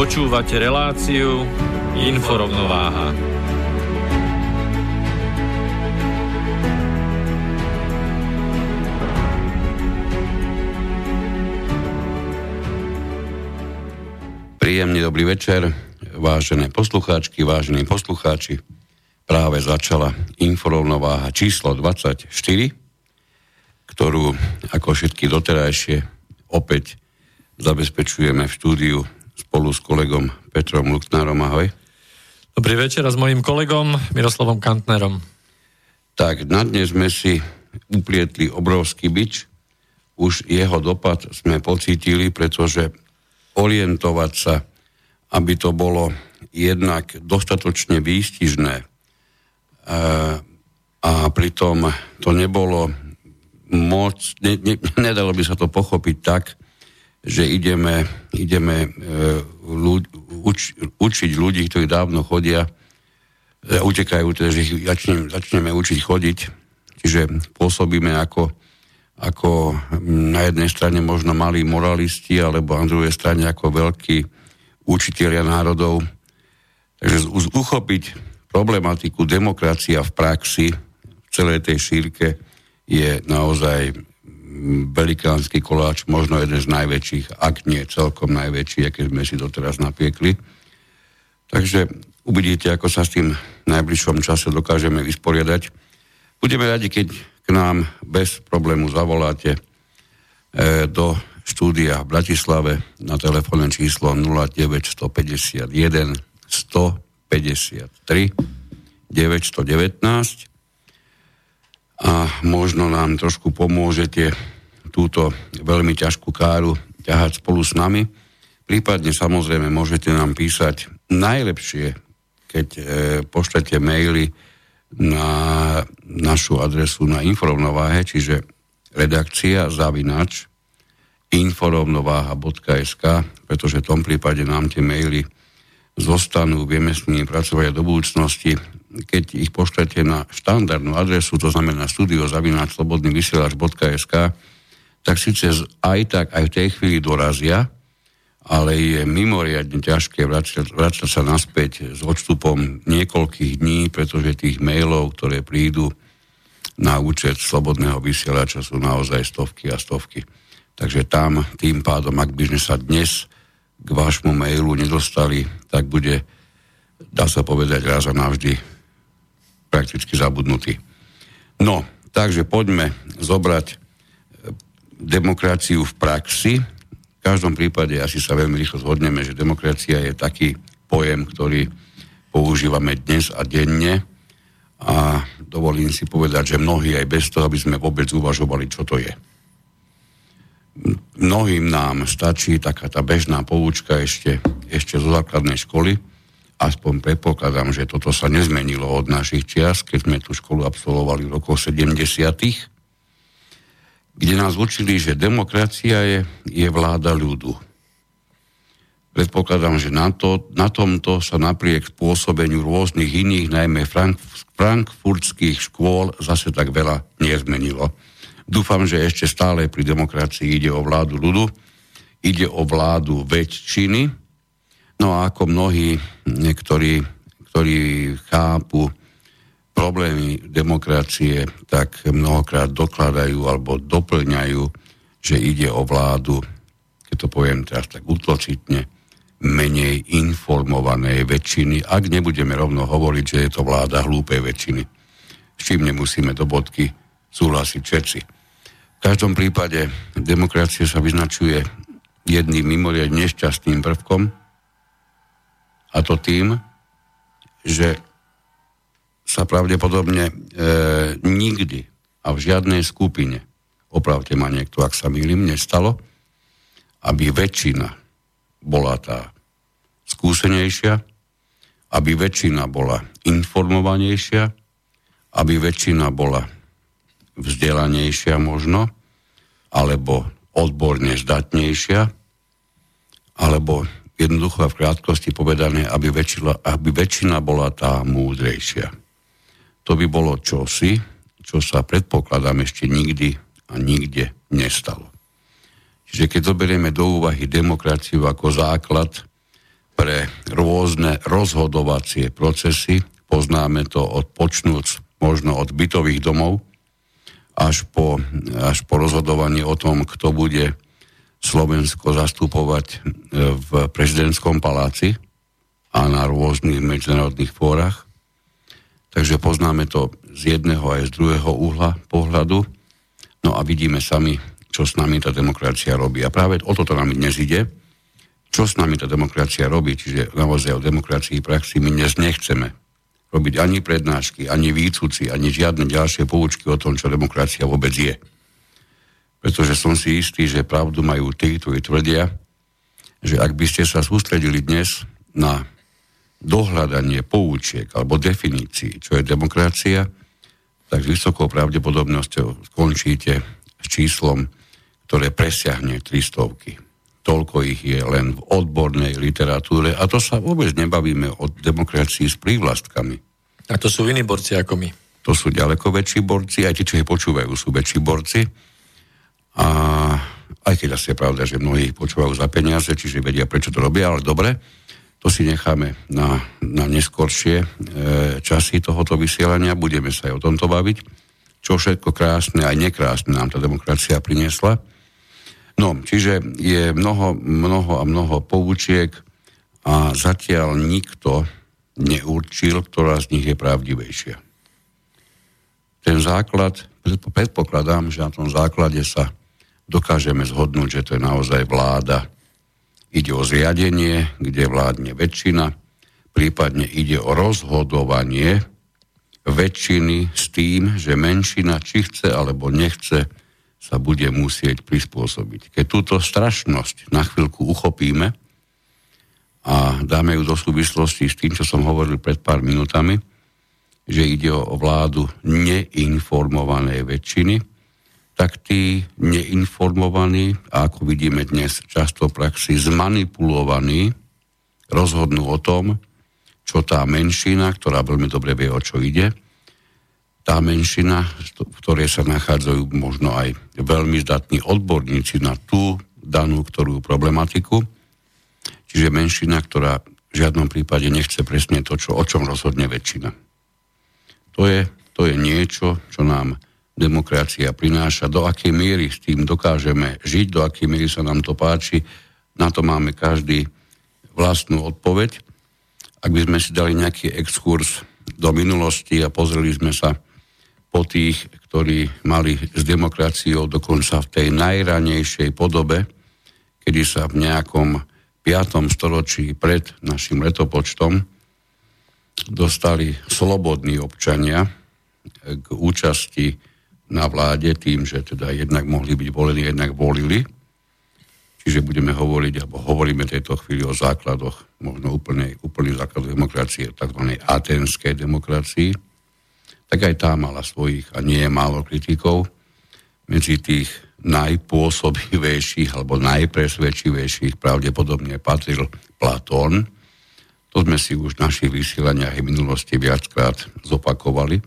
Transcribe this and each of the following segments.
Počúvate reláciu Inforovnováha. Príjemný dobrý večer, vážené poslucháčky, vážení poslucháči. Práve začala Inforovnováha číslo 24, ktorú ako všetky doterajšie opäť zabezpečujeme v štúdiu spolu s kolegom Petrom Luxnárom. Ahoj. Dobrý večer a s mojim kolegom Miroslavom Kantnerom. Tak, na dnes sme si uplietli obrovský bič. Už jeho dopad sme pocítili, pretože orientovať sa, aby to bolo jednak dostatočne výstižné a pritom to nebolo moc, ne, ne, nedalo by sa to pochopiť tak, že ideme, ideme e, ľud, uč, učiť ľudí, ktorí dávno chodia, e, utekajú, teda, že ich začneme, začneme učiť chodiť. Čiže pôsobíme ako, ako na jednej strane možno malí moralisti, alebo na druhej strane ako veľkí učiteľia národov. Takže uchopiť problematiku demokracia v praxi v celej tej šírke je naozaj velikánsky koláč, možno jeden z najväčších, ak nie celkom najväčší, aké sme si doteraz napiekli. Takže uvidíte, ako sa s tým v najbližšom čase dokážeme vysporiadať. Budeme radi, keď k nám bez problému zavoláte e, do štúdia v Bratislave na telefónne číslo 0951 153 919 a možno nám trošku pomôžete túto veľmi ťažkú káru ťahať spolu s nami. Prípadne samozrejme môžete nám písať najlepšie, keď e, pošlete maily na našu adresu na inforovnováhe, čiže redakcia zavinač inforovnováha.sk, pretože v tom prípade nám tie maily zostanú, vieme s nimi pracovať do budúcnosti keď ich pošlete na štandardnú adresu, to znamená studiozavináčslobodnyvysielač.sk, tak síce aj tak aj v tej chvíli dorazia, ale je mimoriadne ťažké vrácať, vrácať sa naspäť s odstupom niekoľkých dní, pretože tých mailov, ktoré prídu na účet slobodného vysielača sú naozaj stovky a stovky. Takže tam tým pádom, ak by sme sa dnes k vášmu mailu nedostali, tak bude, dá sa povedať raz a navždy prakticky zabudnutý. No, takže poďme zobrať e, demokraciu v praxi. V každom prípade asi sa veľmi rýchlo zhodneme, že demokracia je taký pojem, ktorý používame dnes a denne a dovolím si povedať, že mnohí aj bez toho, aby sme vôbec uvažovali, čo to je. Mnohým nám stačí taká tá bežná poučka ešte, ešte zo základnej školy, aspoň predpokladám, že toto sa nezmenilo od našich čias, keď sme tú školu absolvovali v rokoch 70 kde nás učili, že demokracia je, je vláda ľudu. Predpokladám, že na, to, na tomto sa napriek spôsobeniu rôznych iných, najmä frank, frankfurtských škôl, zase tak veľa nezmenilo. Dúfam, že ešte stále pri demokracii ide o vládu ľudu, ide o vládu väčšiny, No a ako mnohí, niektorí, ktorí chápu problémy demokracie, tak mnohokrát dokladajú alebo doplňajú, že ide o vládu, keď to poviem teraz tak útločitne, menej informovanej väčšiny, ak nebudeme rovno hovoriť, že je to vláda hlúpej väčšiny. S čím nemusíme do bodky súhlasiť všetci. V každom prípade demokracia sa vyznačuje jedným mimoriadne nešťastným prvkom a to tým, že sa pravdepodobne e, nikdy a v žiadnej skupine, opravte ma niekto, ak sa mýlim, nestalo, aby väčšina bola tá skúsenejšia, aby väčšina bola informovanejšia, aby väčšina bola vzdelanejšia možno, alebo odborne zdatnejšia, alebo jednoducho a v krátkosti povedané, aby väčšina, aby väčšina bola tá múdrejšia. To by bolo čosi, čo sa predpokladám ešte nikdy a nikde nestalo. Čiže keď zoberieme do úvahy demokraciu ako základ pre rôzne rozhodovacie procesy, poznáme to od počnúc možno od bytových domov, až po, až po rozhodovanie o tom, kto bude Slovensko zastupovať e, v prezidentskom paláci a na rôznych medzinárodných fórach. Takže poznáme to z jedného aj z druhého uhla pohľadu. No a vidíme sami, čo s nami tá demokracia robí. A práve o toto nám dnes ide. Čo s nami tá demokracia robí, čiže naozaj o demokracii praxi my dnes nechceme robiť ani prednášky, ani výcuci, ani žiadne ďalšie poučky o tom, čo demokracia vôbec je. Pretože som si istý, že pravdu majú tí, ktorí tvrdia, že ak by ste sa sústredili dnes na dohľadanie poučiek alebo definícií, čo je demokracia, tak s vysokou pravdepodobnosťou skončíte s číslom, ktoré presiahne 300 toľko ich je len v odbornej literatúre a to sa vôbec nebavíme o demokracii s prívlastkami. A to sú iní borci ako my. To sú ďaleko väčší borci, aj tí, čo ich počúvajú, sú väčší borci. A aj keď asi je pravda, že mnohí počúvajú za peniaze, čiže vedia, prečo to robia, ale dobre, to si necháme na, na neskoršie e, časy tohoto vysielania, budeme sa aj o tomto baviť, čo všetko krásne, aj nekrásne nám tá demokracia priniesla. No, čiže je mnoho, mnoho a mnoho poučiek a zatiaľ nikto neurčil, ktorá z nich je pravdivejšia. Ten základ, predpokladám, že na tom základe sa dokážeme zhodnúť, že to je naozaj vláda. Ide o zriadenie, kde vládne väčšina, prípadne ide o rozhodovanie väčšiny s tým, že menšina či chce alebo nechce sa bude musieť prispôsobiť. Keď túto strašnosť na chvíľku uchopíme a dáme ju do súvislosti s tým, čo som hovoril pred pár minutami, že ide o vládu neinformovanej väčšiny, tak tí neinformovaní, a ako vidíme dnes často v praxi, zmanipulovaní, rozhodnú o tom, čo tá menšina, ktorá veľmi dobre vie, o čo ide, tá menšina, v ktorej sa nachádzajú možno aj veľmi zdatní odborníci na tú danú ktorú problematiku. Čiže menšina, ktorá v žiadnom prípade nechce presne to, čo, o čom rozhodne väčšina. To je, to je niečo, čo nám demokracia prináša, do akej miery s tým dokážeme žiť, do akej miery sa nám to páči, na to máme každý vlastnú odpoveď. Ak by sme si dali nejaký exkurs do minulosti a pozreli sme sa po tých, ktorí mali s demokraciou dokonca v tej najranejšej podobe, kedy sa v nejakom 5. storočí pred našim letopočtom dostali slobodní občania k účasti na vláde tým, že teda jednak mohli byť volení, jednak volili. Čiže budeme hovoriť, alebo hovoríme tejto chvíli o základoch, možno úplnej, úplný základ demokracie, tzv. atenskej demokracii, tak aj tá mala svojich a nie je málo kritikov. Medzi tých najpôsobivejších alebo najpresvedčivejších pravdepodobne patril Platón. To sme si už v našich vysielaniach v minulosti viackrát zopakovali.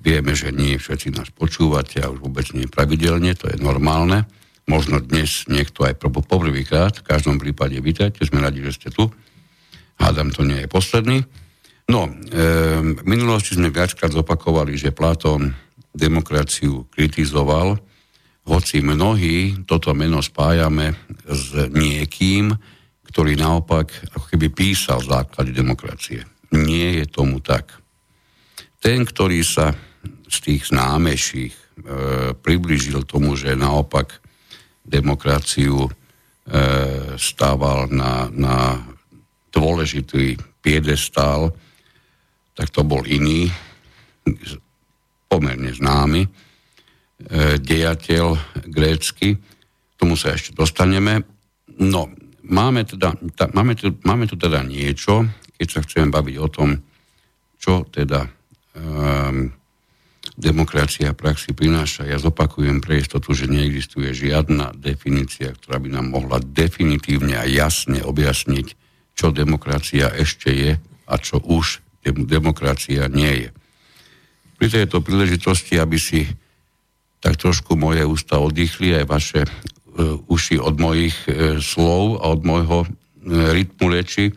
Vieme, že nie všetci nás počúvate a už vôbec nie pravidelne, to je normálne. Možno dnes niekto aj poprvýkrát, v každom prípade vítajte, sme radi, že ste tu. Hádam, to nie je posledný. No, e, v minulosti sme viackrát zopakovali, že Platón demokraciu kritizoval, hoci mnohí toto meno spájame s niekým, ktorý naopak ako keby písal základy demokracie. Nie je tomu tak. Ten, ktorý sa z tých známejších e, priblížil tomu, že naopak demokraciu e, stával na, na dôležitý piedestál, tak to bol iný, pomerne známy, e, dejateľ grécky. Tomu sa ešte dostaneme. No, máme, teda, ta, máme, tu, máme tu teda niečo, keď sa chceme baviť o tom, čo teda um, demokracia praxi prináša. Ja zopakujem pre istotu, že neexistuje žiadna definícia, ktorá by nám mohla definitívne a jasne objasniť, čo demokracia ešte je a čo už demokracia nie je. Pri tejto príležitosti, aby si tak trošku moje ústa oddychli aj vaše E, uši od mojich e, slov a od môjho e, rytmu reči.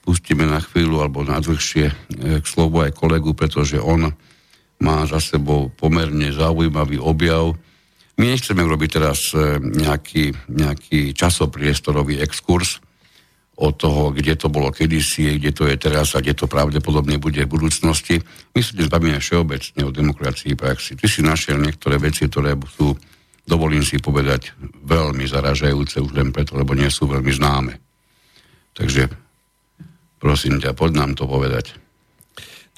Pustíme na chvíľu alebo na dlhšie k slovu aj kolegu, pretože on má za sebou pomerne zaujímavý objav. My nechceme robiť teraz nejaký, nejaký časopriestorový exkurs od toho, kde to bolo kedysi, kde to je teraz a kde to pravdepodobne bude v budúcnosti. My sa dnes bavíme všeobecne o demokracii praxi. Ty si našiel niektoré veci, ktoré sú dovolím si povedať, veľmi zaražajúce už len preto, lebo nie sú veľmi známe. Takže prosím ťa, poď nám to povedať.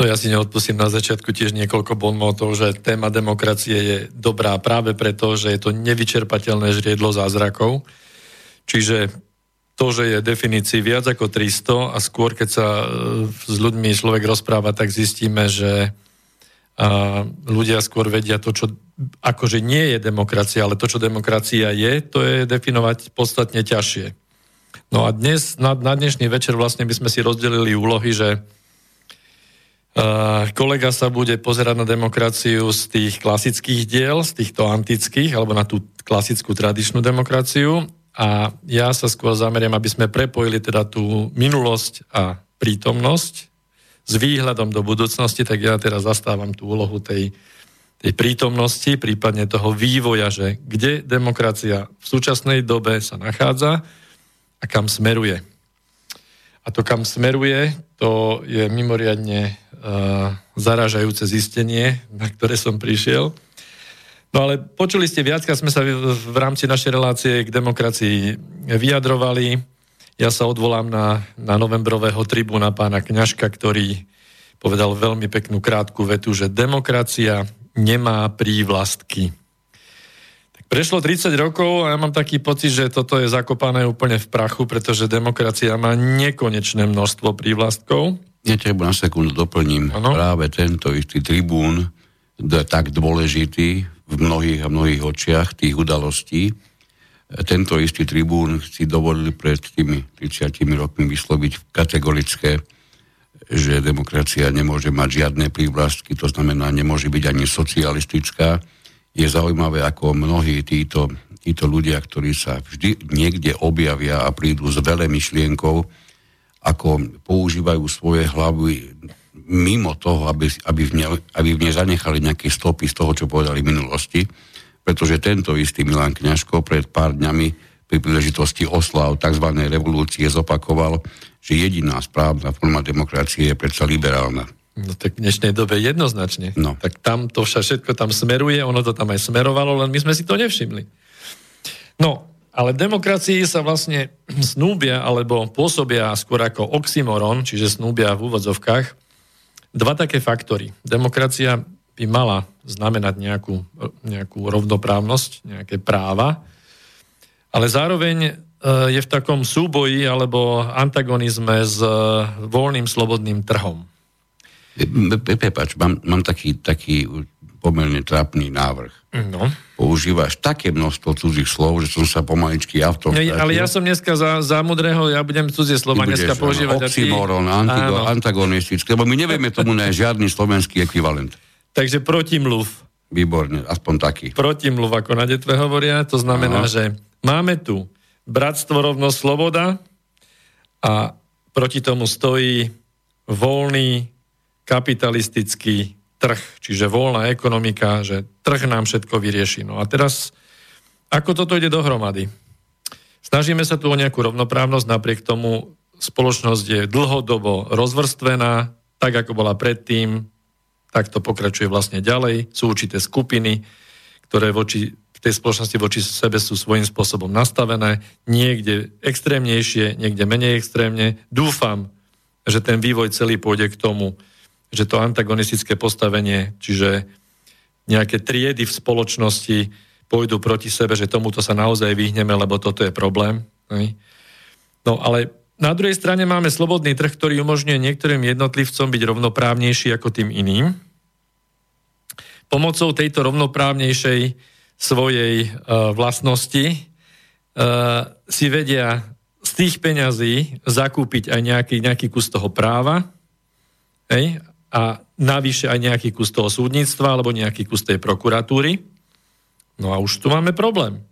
No ja si neodpustím na začiatku tiež niekoľko bonmov toho, že téma demokracie je dobrá práve preto, že je to nevyčerpateľné žriedlo zázrakov. Čiže to, že je definícií viac ako 300 a skôr, keď sa e, s ľuďmi človek rozpráva, tak zistíme, že ľudia skôr vedia to, čo akože nie je demokracia, ale to, čo demokracia je, to je definovať podstatne ťažšie. No a dnes, na, na dnešný večer vlastne by sme si rozdelili úlohy, že uh, kolega sa bude pozerať na demokraciu z tých klasických diel, z týchto antických, alebo na tú klasickú tradičnú demokraciu a ja sa skôr zameriam, aby sme prepojili teda tú minulosť a prítomnosť s výhľadom do budúcnosti, tak ja teraz zastávam tú úlohu tej tej prítomnosti, prípadne toho vývoja, že kde demokracia v súčasnej dobe sa nachádza a kam smeruje. A to, kam smeruje, to je mimoriadne zaražajúce zistenie, na ktoré som prišiel. No ale počuli ste viac, sme sa v rámci našej relácie k demokracii vyjadrovali. Ja sa odvolám na, na novembrového tribúna pána Kňažka, ktorý povedal veľmi peknú krátku vetu, že demokracia nemá prívlastky. Tak prešlo 30 rokov a ja mám taký pocit, že toto je zakopané úplne v prachu, pretože demokracia má nekonečné množstvo prívlastkov. Netreba na sekundu doplním. Ano? Práve tento istý tribún, tak dôležitý v mnohých a mnohých očiach tých udalostí, tento istý tribún si dovolili pred tými 30 rokmi vysloviť kategorické že demokracia nemôže mať žiadne prívlastky, to znamená, nemôže byť ani socialistická. Je zaujímavé, ako mnohí títo, títo ľudia, ktorí sa vždy niekde objavia a prídu s veľa myšlienkou, ako používajú svoje hlavy mimo toho, aby, aby, v ne, aby v ne zanechali nejaké stopy z toho, čo povedali v minulosti, pretože tento istý Milan Kňažko pred pár dňami pri príležitosti oslav tzv. revolúcie zopakoval, že jediná správna forma demokracie je predsa liberálna. No tak v dnešnej dobe jednoznačne. No. Tak tam to všetko tam smeruje, ono to tam aj smerovalo, len my sme si to nevšimli. No, ale demokracii sa vlastne snúbia, alebo pôsobia skôr ako oxymoron, čiže snúbia v úvodzovkách, dva také faktory. Demokracia by mala znamenať nejakú, nejakú rovnoprávnosť, nejaké práva, ale zároveň Eh, je v takom súboji alebo antagonizme s eh, voľným slobodným trhom. Prepač, mám, mám taký, taký pomerne trápny návrh. No. Používaš také množstvo cudzích slov, že som sa pomaličky ja v tom... Ja, ale ja som dneska za, za mudrého, ja budem cudzie slova dneska používať. Oxymoron, ty... antigo, antagonistické, lebo my nevieme tomu na žiadny slovenský ekvivalent. Takže protimluv. Výborne, aspoň taký. Protimluv, ako na detve hovoria, to znamená, Aha. že máme tu bratstvo, rovnosť, sloboda a proti tomu stojí voľný kapitalistický trh, čiže voľná ekonomika, že trh nám všetko vyrieši. No a teraz, ako toto ide dohromady? Snažíme sa tu o nejakú rovnoprávnosť, napriek tomu spoločnosť je dlhodobo rozvrstvená, tak ako bola predtým, tak to pokračuje vlastne ďalej. Sú určité skupiny, ktoré voči, v tej spoločnosti voči sebe sú svojím spôsobom nastavené, niekde extrémnejšie, niekde menej extrémne. Dúfam, že ten vývoj celý pôjde k tomu, že to antagonistické postavenie, čiže nejaké triedy v spoločnosti pôjdu proti sebe, že tomuto sa naozaj vyhneme, lebo toto je problém. No ale na druhej strane máme slobodný trh, ktorý umožňuje niektorým jednotlivcom byť rovnoprávnejší ako tým iným. Pomocou tejto rovnoprávnejšej svojej uh, vlastnosti uh, si vedia z tých peňazí zakúpiť aj nejaký, nejaký kus toho práva hej, a navyše aj nejaký kus toho súdnictva alebo nejaký kus tej prokuratúry. No a už tu máme problém.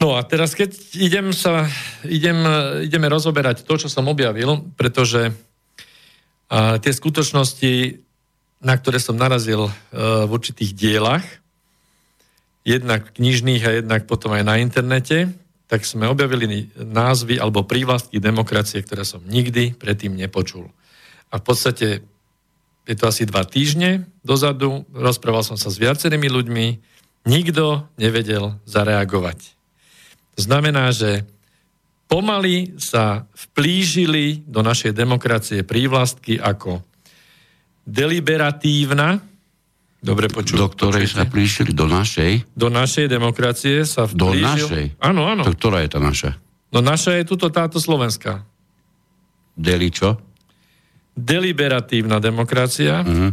No a teraz, keď idem sa, idem, ideme rozoberať to, čo som objavil, pretože a, tie skutočnosti, na ktoré som narazil e, v určitých dielach, jednak knižných a jednak potom aj na internete, tak sme objavili názvy alebo prívlastky demokracie, ktoré som nikdy predtým nepočul. A v podstate je to asi dva týždne dozadu, rozprával som sa s viacerými ľuďmi, nikto nevedel zareagovať. To znamená, že pomaly sa vplížili do našej demokracie prívlastky ako deliberatívna, dobre počuť. Do ktorej počujete? sa plížili do našej? Do našej demokracie sa vplížil. Do našej? Áno, áno. To ktorá je tá naša? No naša je tuto táto slovenská. Deli čo? Deliberatívna demokracia, uh-huh.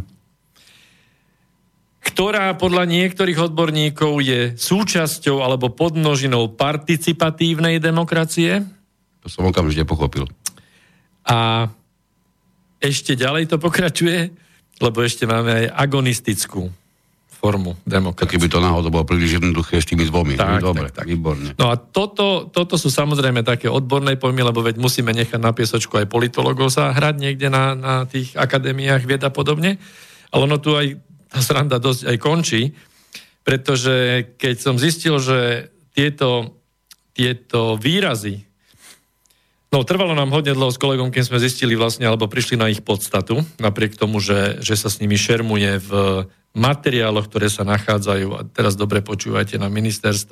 ktorá podľa niektorých odborníkov je súčasťou alebo podnožinou participatívnej demokracie. To som okamžite pochopil. A ešte ďalej to pokračuje, lebo ešte máme aj agonistickú formu demokracie. Keby to náhodou bolo príliš jednoduché s tými dvomi. Tak, Dobre, tak, tak. výborne. No a toto, toto sú samozrejme také odborné pojmy, lebo veď musíme nechať na piesočku aj politologov sa hrať niekde na, na tých akadémiách vied a podobne. Ale ono tu aj tá sranda dosť aj končí, pretože keď som zistil, že tieto, tieto výrazy No, trvalo nám hodne dlho s kolegom, keď sme zistili vlastne, alebo prišli na ich podstatu, napriek tomu, že, že sa s nimi šermuje v materiáloch, ktoré sa nachádzajú, a teraz dobre počúvajte, na,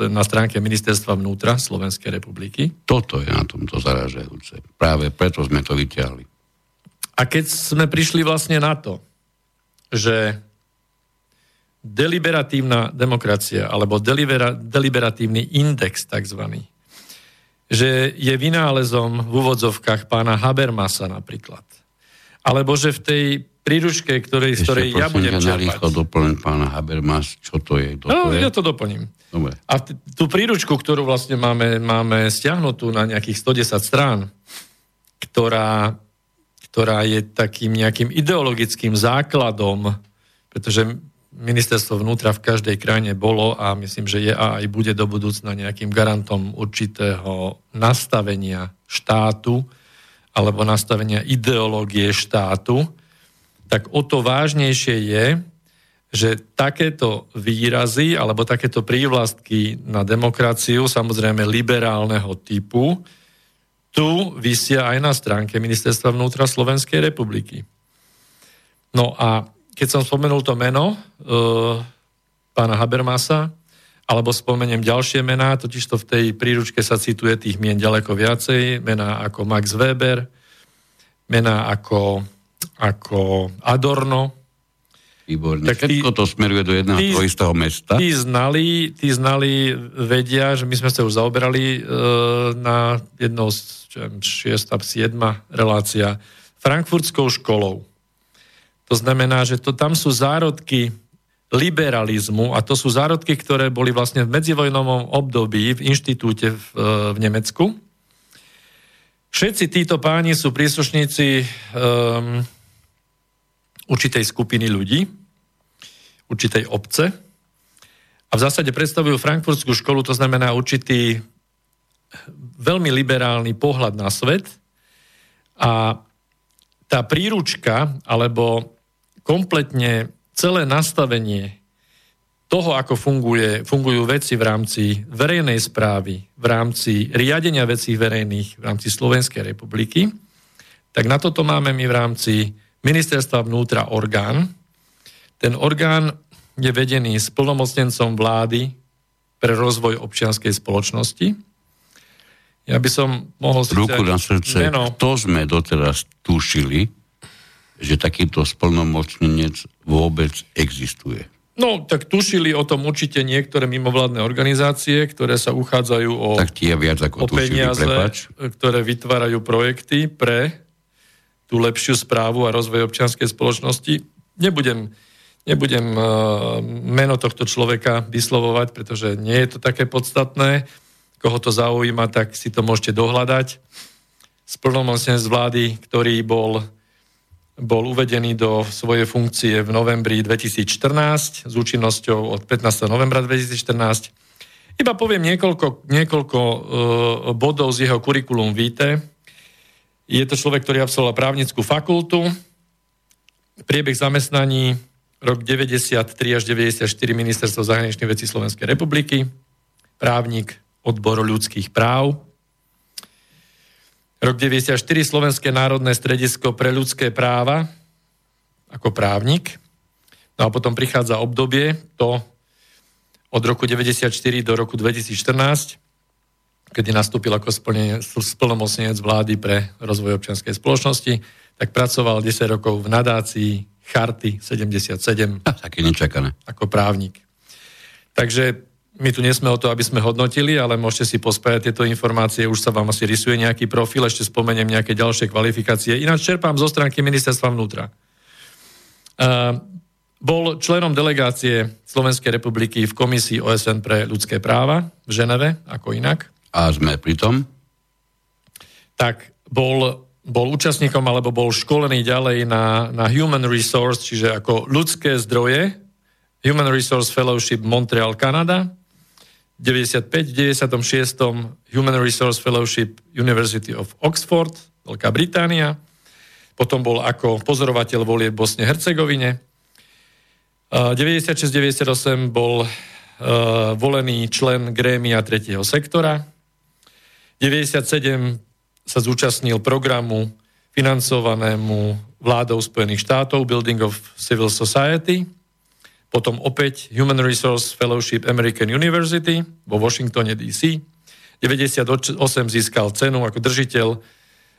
na stránke Ministerstva vnútra Slovenskej republiky. Toto je na tomto zaražajúce. Práve preto sme to vyťahli. A keď sme prišli vlastne na to, že deliberatívna demokracia, alebo delibera, deliberatívny index takzvaný, že je vynálezom v úvodzovkách pána Habermasa napríklad. Alebo že v tej príručke, ktorej, z ktorej ja budem čerpať. Ešte doplň pána Habermas, čo to je? Kto no, to je? ja to doplním. Dobre. A t- tú príručku, ktorú vlastne máme, máme stiahnutú na nejakých 110 strán, ktorá, ktorá je takým nejakým ideologickým základom, pretože ministerstvo vnútra v každej krajine bolo a myslím, že je a aj bude do budúcna nejakým garantom určitého nastavenia štátu alebo nastavenia ideológie štátu, tak o to vážnejšie je, že takéto výrazy alebo takéto prívlastky na demokraciu, samozrejme liberálneho typu, tu vysia aj na stránke Ministerstva vnútra Slovenskej republiky. No a keď som spomenul to meno e, pána Habermasa, alebo spomeniem ďalšie mená, totiž to v tej príručke sa cituje tých mien ďaleko viacej, mená ako Max Weber, mená ako, ako Adorno. Výborne. Tak Všetko tí, to smeruje do jedného tí, toho istého mesta. Tí znali, tí znali, vedia, že my sme sa už zaoberali e, na jednou z 6. 7. relácia frankfurtskou školou to znamená, že to, tam sú zárodky liberalizmu a to sú zárodky, ktoré boli vlastne v medzivojnovom období v inštitúte v, e, v Nemecku. Všetci títo páni sú príslušníci um, určitej skupiny ľudí, určitej obce a v zásade predstavujú frankfurtskú školu, to znamená určitý veľmi liberálny pohľad na svet a tá príručka alebo kompletne celé nastavenie toho, ako funguje, fungujú veci v rámci verejnej správy, v rámci riadenia vecí verejných v rámci Slovenskej republiky, tak na toto máme my v rámci ministerstva vnútra orgán. Ten orgán je vedený s plnomocnencom vlády pre rozvoj občianskej spoločnosti. Ja by som mohol... Ruku na srdce, meno. kto sme doteraz tušili, že takýto splnomocnenec vôbec existuje? No, tak tušili o tom určite niektoré mimovládne organizácie, ktoré sa uchádzajú o, tak tie viac ako o tušili, peniaze, prepač. ktoré vytvárajú projekty pre tú lepšiu správu a rozvoj občianskej spoločnosti. Nebudem, nebudem uh, meno tohto človeka vyslovovať, pretože nie je to také podstatné. Koho to zaujíma, tak si to môžete dohľadať. Splnomocnenec vlády, ktorý bol bol uvedený do svojej funkcie v novembri 2014 s účinnosťou od 15. novembra 2014. Iba poviem niekoľko, niekoľko uh, bodov z jeho kurikulum vitae. Je to človek, ktorý absolvoval právnickú fakultu, priebeh zamestnaní rok 93 až 94 ministerstvo zahraničných vecí Slovenskej republiky, právnik odboru ľudských práv, Rok 94 Slovenské národné stredisko pre ľudské práva ako právnik. No a potom prichádza obdobie, to od roku 94 do roku 2014, kedy nastúpil ako splnomocnenec vlády pre rozvoj občianskej spoločnosti, tak pracoval 10 rokov v nadácii Charty 77. Také nečakané. Ako právnik. Takže my tu nie sme o to, aby sme hodnotili, ale môžete si pospájať tieto informácie, už sa vám asi rysuje nejaký profil, ešte spomeniem nejaké ďalšie kvalifikácie. Ináč čerpám zo stránky ministerstva vnútra. Uh, bol členom delegácie Slovenskej republiky v komisii OSN pre ľudské práva v Ženeve, ako inak. A sme pri tom? Tak bol, bol účastníkom alebo bol školený ďalej na, na Human Resource, čiže ako ľudské zdroje, Human Resource Fellowship Montreal, Kanada, 95, 96. Human Resource Fellowship University of Oxford, Veľká Británia. Potom bol ako pozorovateľ volie v Bosne Hercegovine. 96-98 bol uh, volený člen grémia tretieho sektora. 97 sa zúčastnil programu financovanému vládou Spojených štátov Building of Civil Society potom opäť Human Resource Fellowship American University vo Washingtone DC. 98 získal cenu ako držiteľ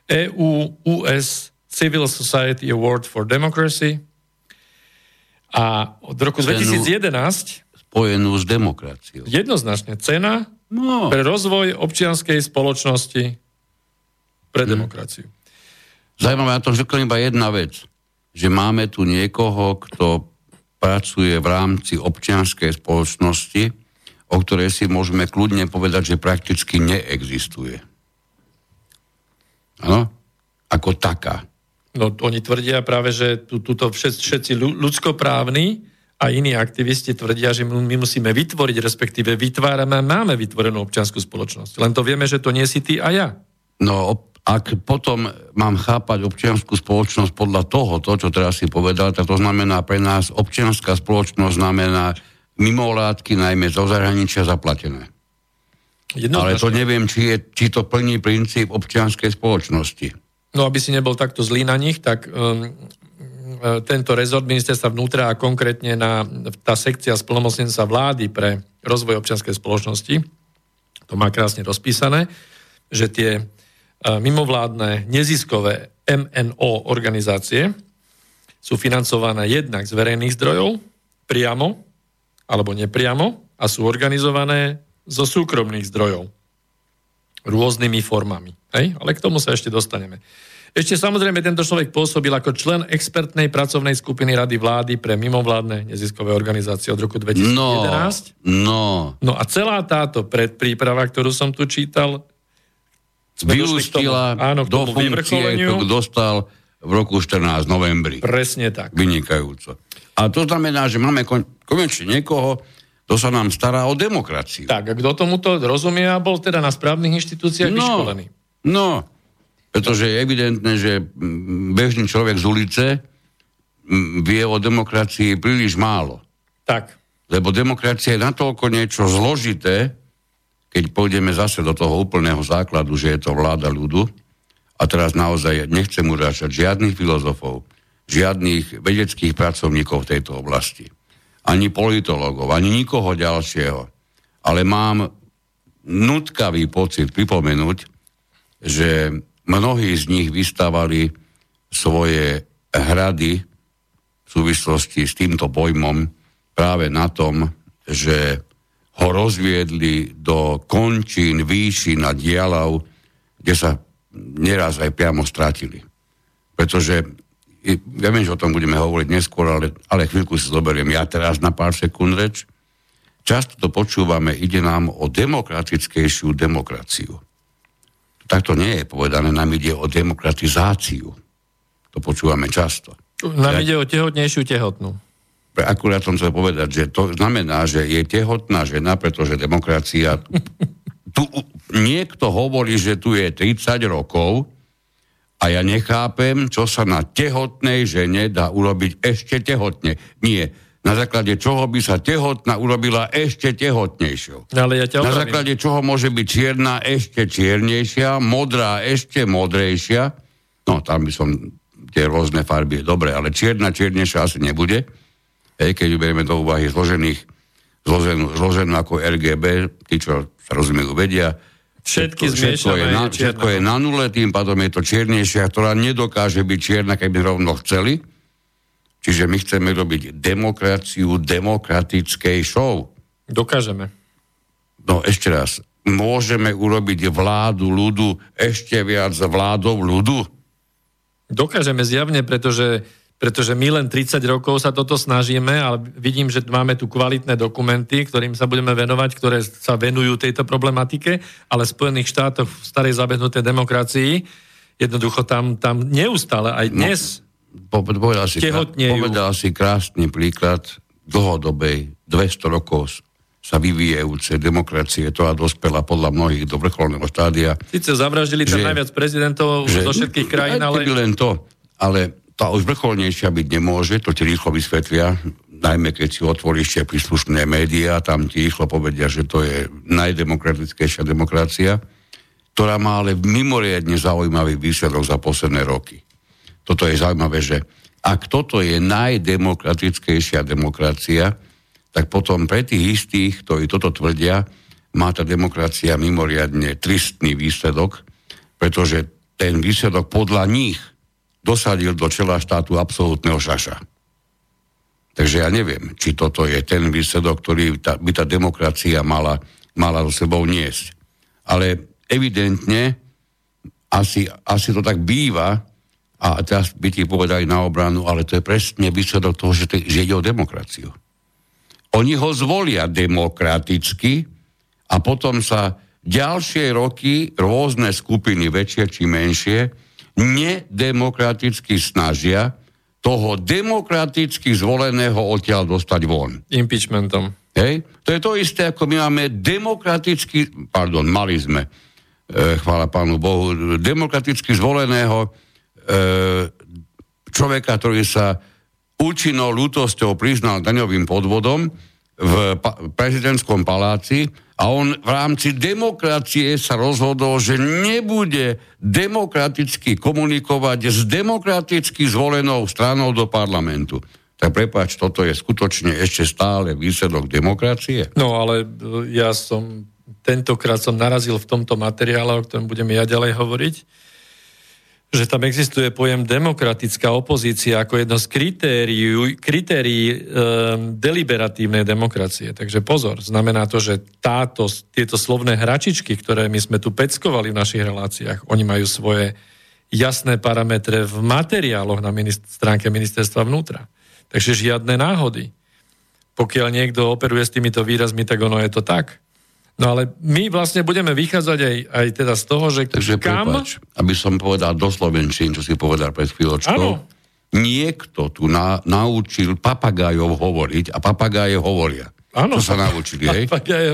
EU US Civil Society Award for Democracy. A od roku cenu 2011 spojenú s demokraciou. Jednoznačne cena no. pre rozvoj občianskej spoločnosti pre hmm. demokraciu. Zajímavé na tom, že iba jedna vec, že máme tu niekoho, kto pracuje v rámci občianskej spoločnosti, o ktorej si môžeme kľudne povedať, že prakticky neexistuje. Áno? Ako taká. No oni tvrdia práve, že tu, tuto všetci, ľudskoprávni a iní aktivisti tvrdia, že my musíme vytvoriť, respektíve vytvárame, máme vytvorenú občianskú spoločnosť. Len to vieme, že to nie si ty a ja. No, ak potom mám chápať občianskú spoločnosť podľa toho, to, čo teraz si povedal, tak to znamená pre nás občianská spoločnosť znamená mimovládky, najmä zo zahraničia zaplatené. Ale to neviem, či, je, či to plní princíp občianskej spoločnosti. No, aby si nebol takto zlý na nich, tak um, e, tento rezort ministerstva vnútra a konkrétne na tá sekcia splnomocnenca vlády pre rozvoj občianskej spoločnosti, to má krásne rozpísané, že tie mimovládne neziskové MNO organizácie sú financované jednak z verejných zdrojov, priamo alebo nepriamo a sú organizované zo súkromných zdrojov. Rôznymi formami. Hej? Ale k tomu sa ešte dostaneme. Ešte samozrejme tento človek pôsobil ako člen expertnej pracovnej skupiny Rady vlády pre mimovládne neziskové organizácie od roku 2011. No, no. no a celá táto predpríprava, ktorú som tu čítal, vyústila áno, do funkcie, ktorú dostal v roku 14 novembri. Presne tak. Vynikajúco. A to znamená, že máme kon- konečne niekoho, kto sa nám stará o demokraciu. Tak, a kto tomuto rozumie a bol teda na správnych inštitúciách no, vyškolený. No, pretože je evidentné, že bežný človek z ulice vie o demokracii príliš málo. Tak. lebo demokracia je natoľko niečo zložité, keď pôjdeme zase do toho úplného základu, že je to vláda ľudu, a teraz naozaj nechcem urážať žiadnych filozofov, žiadnych vedeckých pracovníkov v tejto oblasti, ani politologov, ani nikoho ďalšieho, ale mám nutkavý pocit pripomenúť, že mnohí z nich vystávali svoje hrady v súvislosti s týmto pojmom práve na tom, že ho rozviedli do končín, výšin a dialav, kde sa neraz aj priamo stratili. Pretože ja viem, že o tom budeme hovoriť neskôr, ale, ale chvíľku si zoberiem ja teraz na pár sekúnd reč. Často to počúvame, ide nám o demokratickejšiu demokraciu. Tak to nie je povedané, nám ide o demokratizáciu. To počúvame často. Nám ja, ide o tehotnejšiu tehotnú. Akurát som chcel povedať, že to znamená, že je tehotná žena, pretože demokracia... tu niekto hovorí, že tu je 30 rokov a ja nechápem, čo sa na tehotnej žene dá urobiť ešte tehotne. Nie na základe čoho by sa tehotná urobila ešte tehotnejšou. Ale ja na základe čoho môže byť čierna ešte čiernejšia, modrá ešte modrejšia. No, tam by som tie rôzne farby, dobre, ale čierna čiernejšia asi nebude. Hej, keď berieme do úvahy zložených, zloženú, zloženú ako RGB, tí, čo sa rozumejú, vedia, Všetky všetko, je, na, všetko je na nule, tým pádom je to čiernejšia, ktorá nedokáže byť čierna, keby rovno chceli. Čiže my chceme robiť demokraciu demokratickej show. Dokážeme. No ešte raz. Môžeme urobiť vládu ľudu ešte viac vládou ľudu? Dokážeme zjavne, pretože, pretože my len 30 rokov sa toto snažíme, ale vidím, že máme tu kvalitné dokumenty, ktorým sa budeme venovať, ktoré sa venujú tejto problematike, ale v Spojených štátoch v starej zabehnutej demokracii jednoducho tam, tam neustále aj dnes no povedal si, povedal si krásny príklad dlhodobej, 200 rokov sa vyvíjajúce demokracie, to a dospela podľa mnohých do vrcholného štádia. Sice zavraždili tam najviac prezidentov že, zo všetkých krajín, ale... len to, ale tá už vrcholnejšia byť nemôže, to ti rýchlo vysvetlia, najmä keď si otvoríš tie príslušné médiá, tam ti rýchlo povedia, že to je najdemokratickejšia demokracia, ktorá má ale mimoriadne zaujímavý výsledok za posledné roky. Toto je zaujímavé, že ak toto je najdemokratickejšia demokracia, tak potom pre tých istých, ktorí toto tvrdia, má tá demokracia mimoriadne tristný výsledok, pretože ten výsledok podľa nich dosadil do čela štátu absolútneho šaša. Takže ja neviem, či toto je ten výsledok, ktorý by tá demokracia mala, mala so sebou niesť. Ale evidentne asi, asi to tak býva, a teraz by ti povedali na obranu, ale to je presne výsledok toho, že, to, že ide o demokraciu. Oni ho zvolia demokraticky a potom sa ďalšie roky rôzne skupiny, väčšie či menšie, nedemokraticky snažia toho demokraticky zvoleného odtiaľ dostať von. Impeachmentom. Hej? To je to isté, ako my máme demokraticky, pardon, mali sme, e, chvála pánu Bohu, demokraticky zvoleného E, človeka, ktorý sa účinnou ľútosťou priznal daňovým podvodom v pa- prezidentskom paláci a on v rámci demokracie sa rozhodol, že nebude demokraticky komunikovať s demokraticky zvolenou stranou do parlamentu. Tak prepáč, toto je skutočne ešte stále výsledok demokracie? No ale ja som tentokrát som narazil v tomto materiále, o ktorom budeme ja ďalej hovoriť, že tam existuje pojem demokratická opozícia ako jedno z kritérií, kritérií e, deliberatívnej demokracie. Takže pozor, znamená to, že táto, tieto slovné hračičky, ktoré my sme tu peckovali v našich reláciách, oni majú svoje jasné parametre v materiáloch na minist- stránke ministerstva vnútra. Takže žiadne náhody. Pokiaľ niekto operuje s týmito výrazmi, tak ono je to tak. No ale my vlastne budeme vychádzať aj, aj teda z toho, že Takže kam... Prepač, aby som povedal do Slovenčín, čo si povedal pred chvíľočkou. Ano. Niekto tu na, naučil papagájov hovoriť a papagáje hovoria. Áno. Čo sa naučili, hej?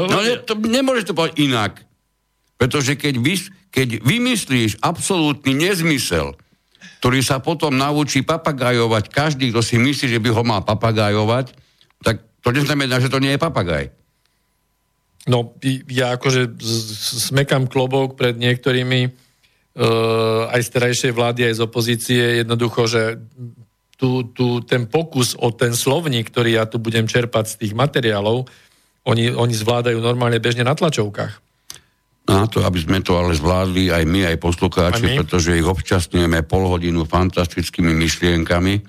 No ne, to, nemôžeš to povedať inak. Pretože keď, vy, keď vymyslíš absolútny nezmysel, ktorý sa potom naučí papagajovať každý, kto si myslí, že by ho mal papagajovať, tak To neznamená, že to nie je papagaj. No, ja akože smekam klobok pred niektorými uh, aj z terajšej vlády, aj z opozície, jednoducho, že tu, tu ten pokus o ten slovník, ktorý ja tu budem čerpať z tých materiálov, oni, oni zvládajú normálne bežne na tlačovkách. Na to, aby sme to ale zvládli aj my, aj poslucháči, pretože ich občasňujeme pol hodinu fantastickými myšlienkami,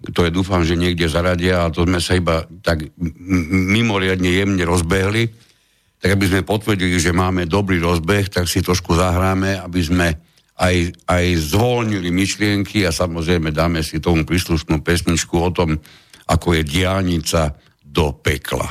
ktoré dúfam, že niekde zaradia, a to sme sa iba tak mimoriadne jemne rozbehli tak aby sme potvrdili, že máme dobrý rozbeh, tak si trošku zahráme, aby sme aj, aj zvolnili myšlienky a samozrejme dáme si tomu príslušnú pesničku o tom, ako je diálnica do pekla.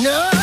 No!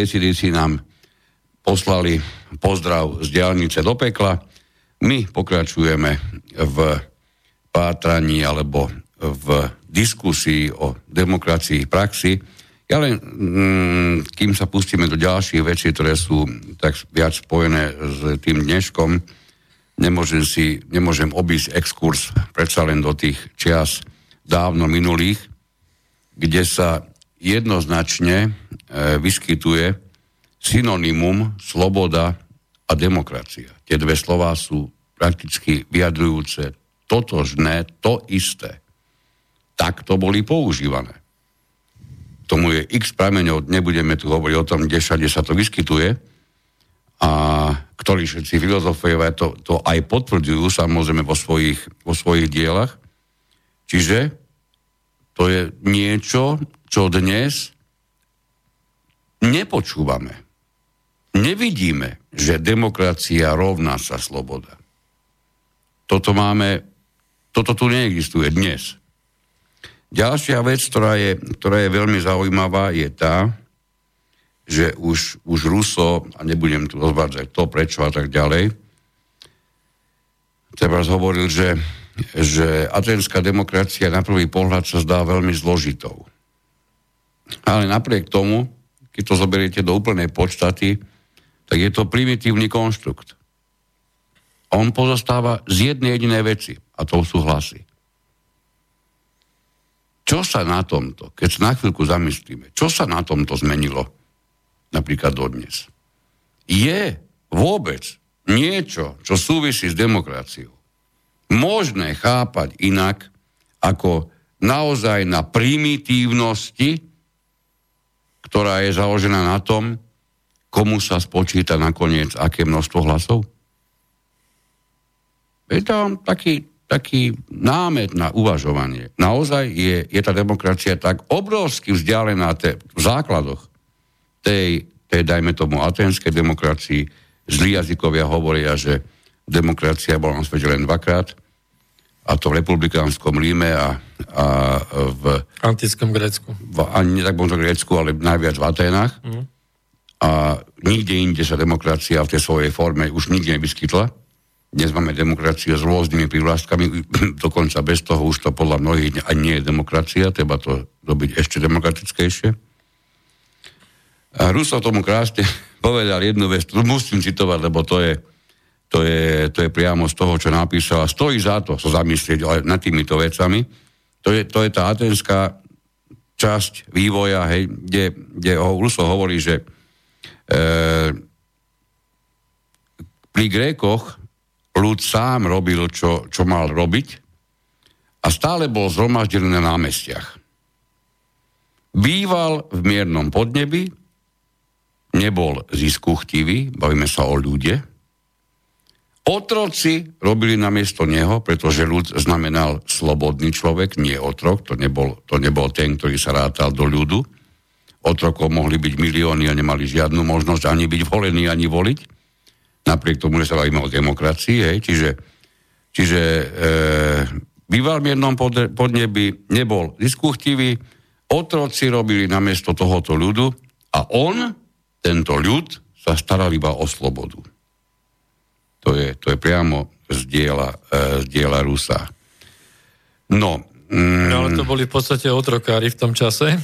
ACDC nám poslali pozdrav z diálnice do pekla. My pokračujeme v pátraní alebo v diskusii o demokracii praxi. Ja len, mm, kým sa pustíme do ďalších vecí, ktoré sú tak viac spojené s tým dneškom, nemôžem, si, nemôžem obísť exkurs predsa len do tých čias dávno minulých, kde sa jednoznačne e, vyskytuje synonymum sloboda a demokracia. Tie dve slová sú prakticky vyjadrujúce totožné, to isté. Tak to boli používané. Tomu je x prameňov, nebudeme tu hovoriť o tom, kde všade sa to vyskytuje, a ktorí všetci filozofovia to, to aj potvrdzujú samozrejme vo svojich, vo svojich dielach. Čiže to je niečo, čo dnes nepočúvame. Nevidíme, že demokracia rovná sa sloboda. Toto máme, toto tu neexistuje dnes. Ďalšia vec, ktorá je, ktorá je veľmi zaujímavá, je tá, že už, už Ruso, a nebudem tu rozvádzať to, prečo a tak ďalej, teraz hovoril, že, že atenská demokracia na prvý pohľad sa zdá veľmi zložitou. Ale napriek tomu, keď to zoberiete do úplnej podstaty, tak je to primitívny konštrukt. On pozostáva z jednej jedinej veci, a to sú hlasy. Čo sa na tomto, keď sa na chvíľku zamyslíme, čo sa na tomto zmenilo? napríklad dodnes. Je vôbec niečo, čo súvisí s demokraciou, možné chápať inak ako naozaj na primitívnosti, ktorá je založená na tom, komu sa spočíta nakoniec aké množstvo hlasov? Je to taký, taký námet na uvažovanie. Naozaj je, je tá demokracia tak obrovsky vzdialená te, v základoch tej, tej, dajme tomu, aténskej demokracii, zlí jazykovia hovoria, že demokracia bola na svete len dvakrát, a to v republikánskom Ríme a, a v... Antickom Grécku. V, ani tak možno Grécku, ale najviac v Aténach. Mm. A nikde inde sa demokracia v tej svojej forme už nikde nevyskytla. Dnes máme demokraciu s rôznymi privlastkami, dokonca bez toho už to podľa mnohých ani nie je demokracia, treba to robiť ešte demokratickejšie. A Ruso tomu krásne povedal jednu vec, musím citovať, lebo to je, to je, to je priamo z toho, čo napísal. A stojí za to sa zamyslieť nad týmito vecami. To je, to je tá atenská časť vývoja, hej, kde, kde Ruso hovorí, že e, pri Grékoch ľud sám robil, čo, čo mal robiť a stále bol zhromaždený na námestiach. Býval v miernom podnebi, nebol ziskuchtivý, bavíme sa o ľude. Otroci robili namiesto neho, pretože ľud znamenal slobodný človek, nie otrok, to nebol, to nebol ten, ktorý sa rátal do ľudu. Otrokov mohli byť milióny a nemali žiadnu možnosť ani byť volení, ani voliť. Napriek tomu, že sa bavíme o demokracii, hej, čiže, čiže e, býval v jednom podnebi, nebol ziskuchtivý, otroci robili namiesto tohoto ľudu a on tento ľud sa staral iba o slobodu. To je, to je priamo z diela, e, z diela Rusa. No, mm, no, ale to boli v podstate otrokári v tom čase,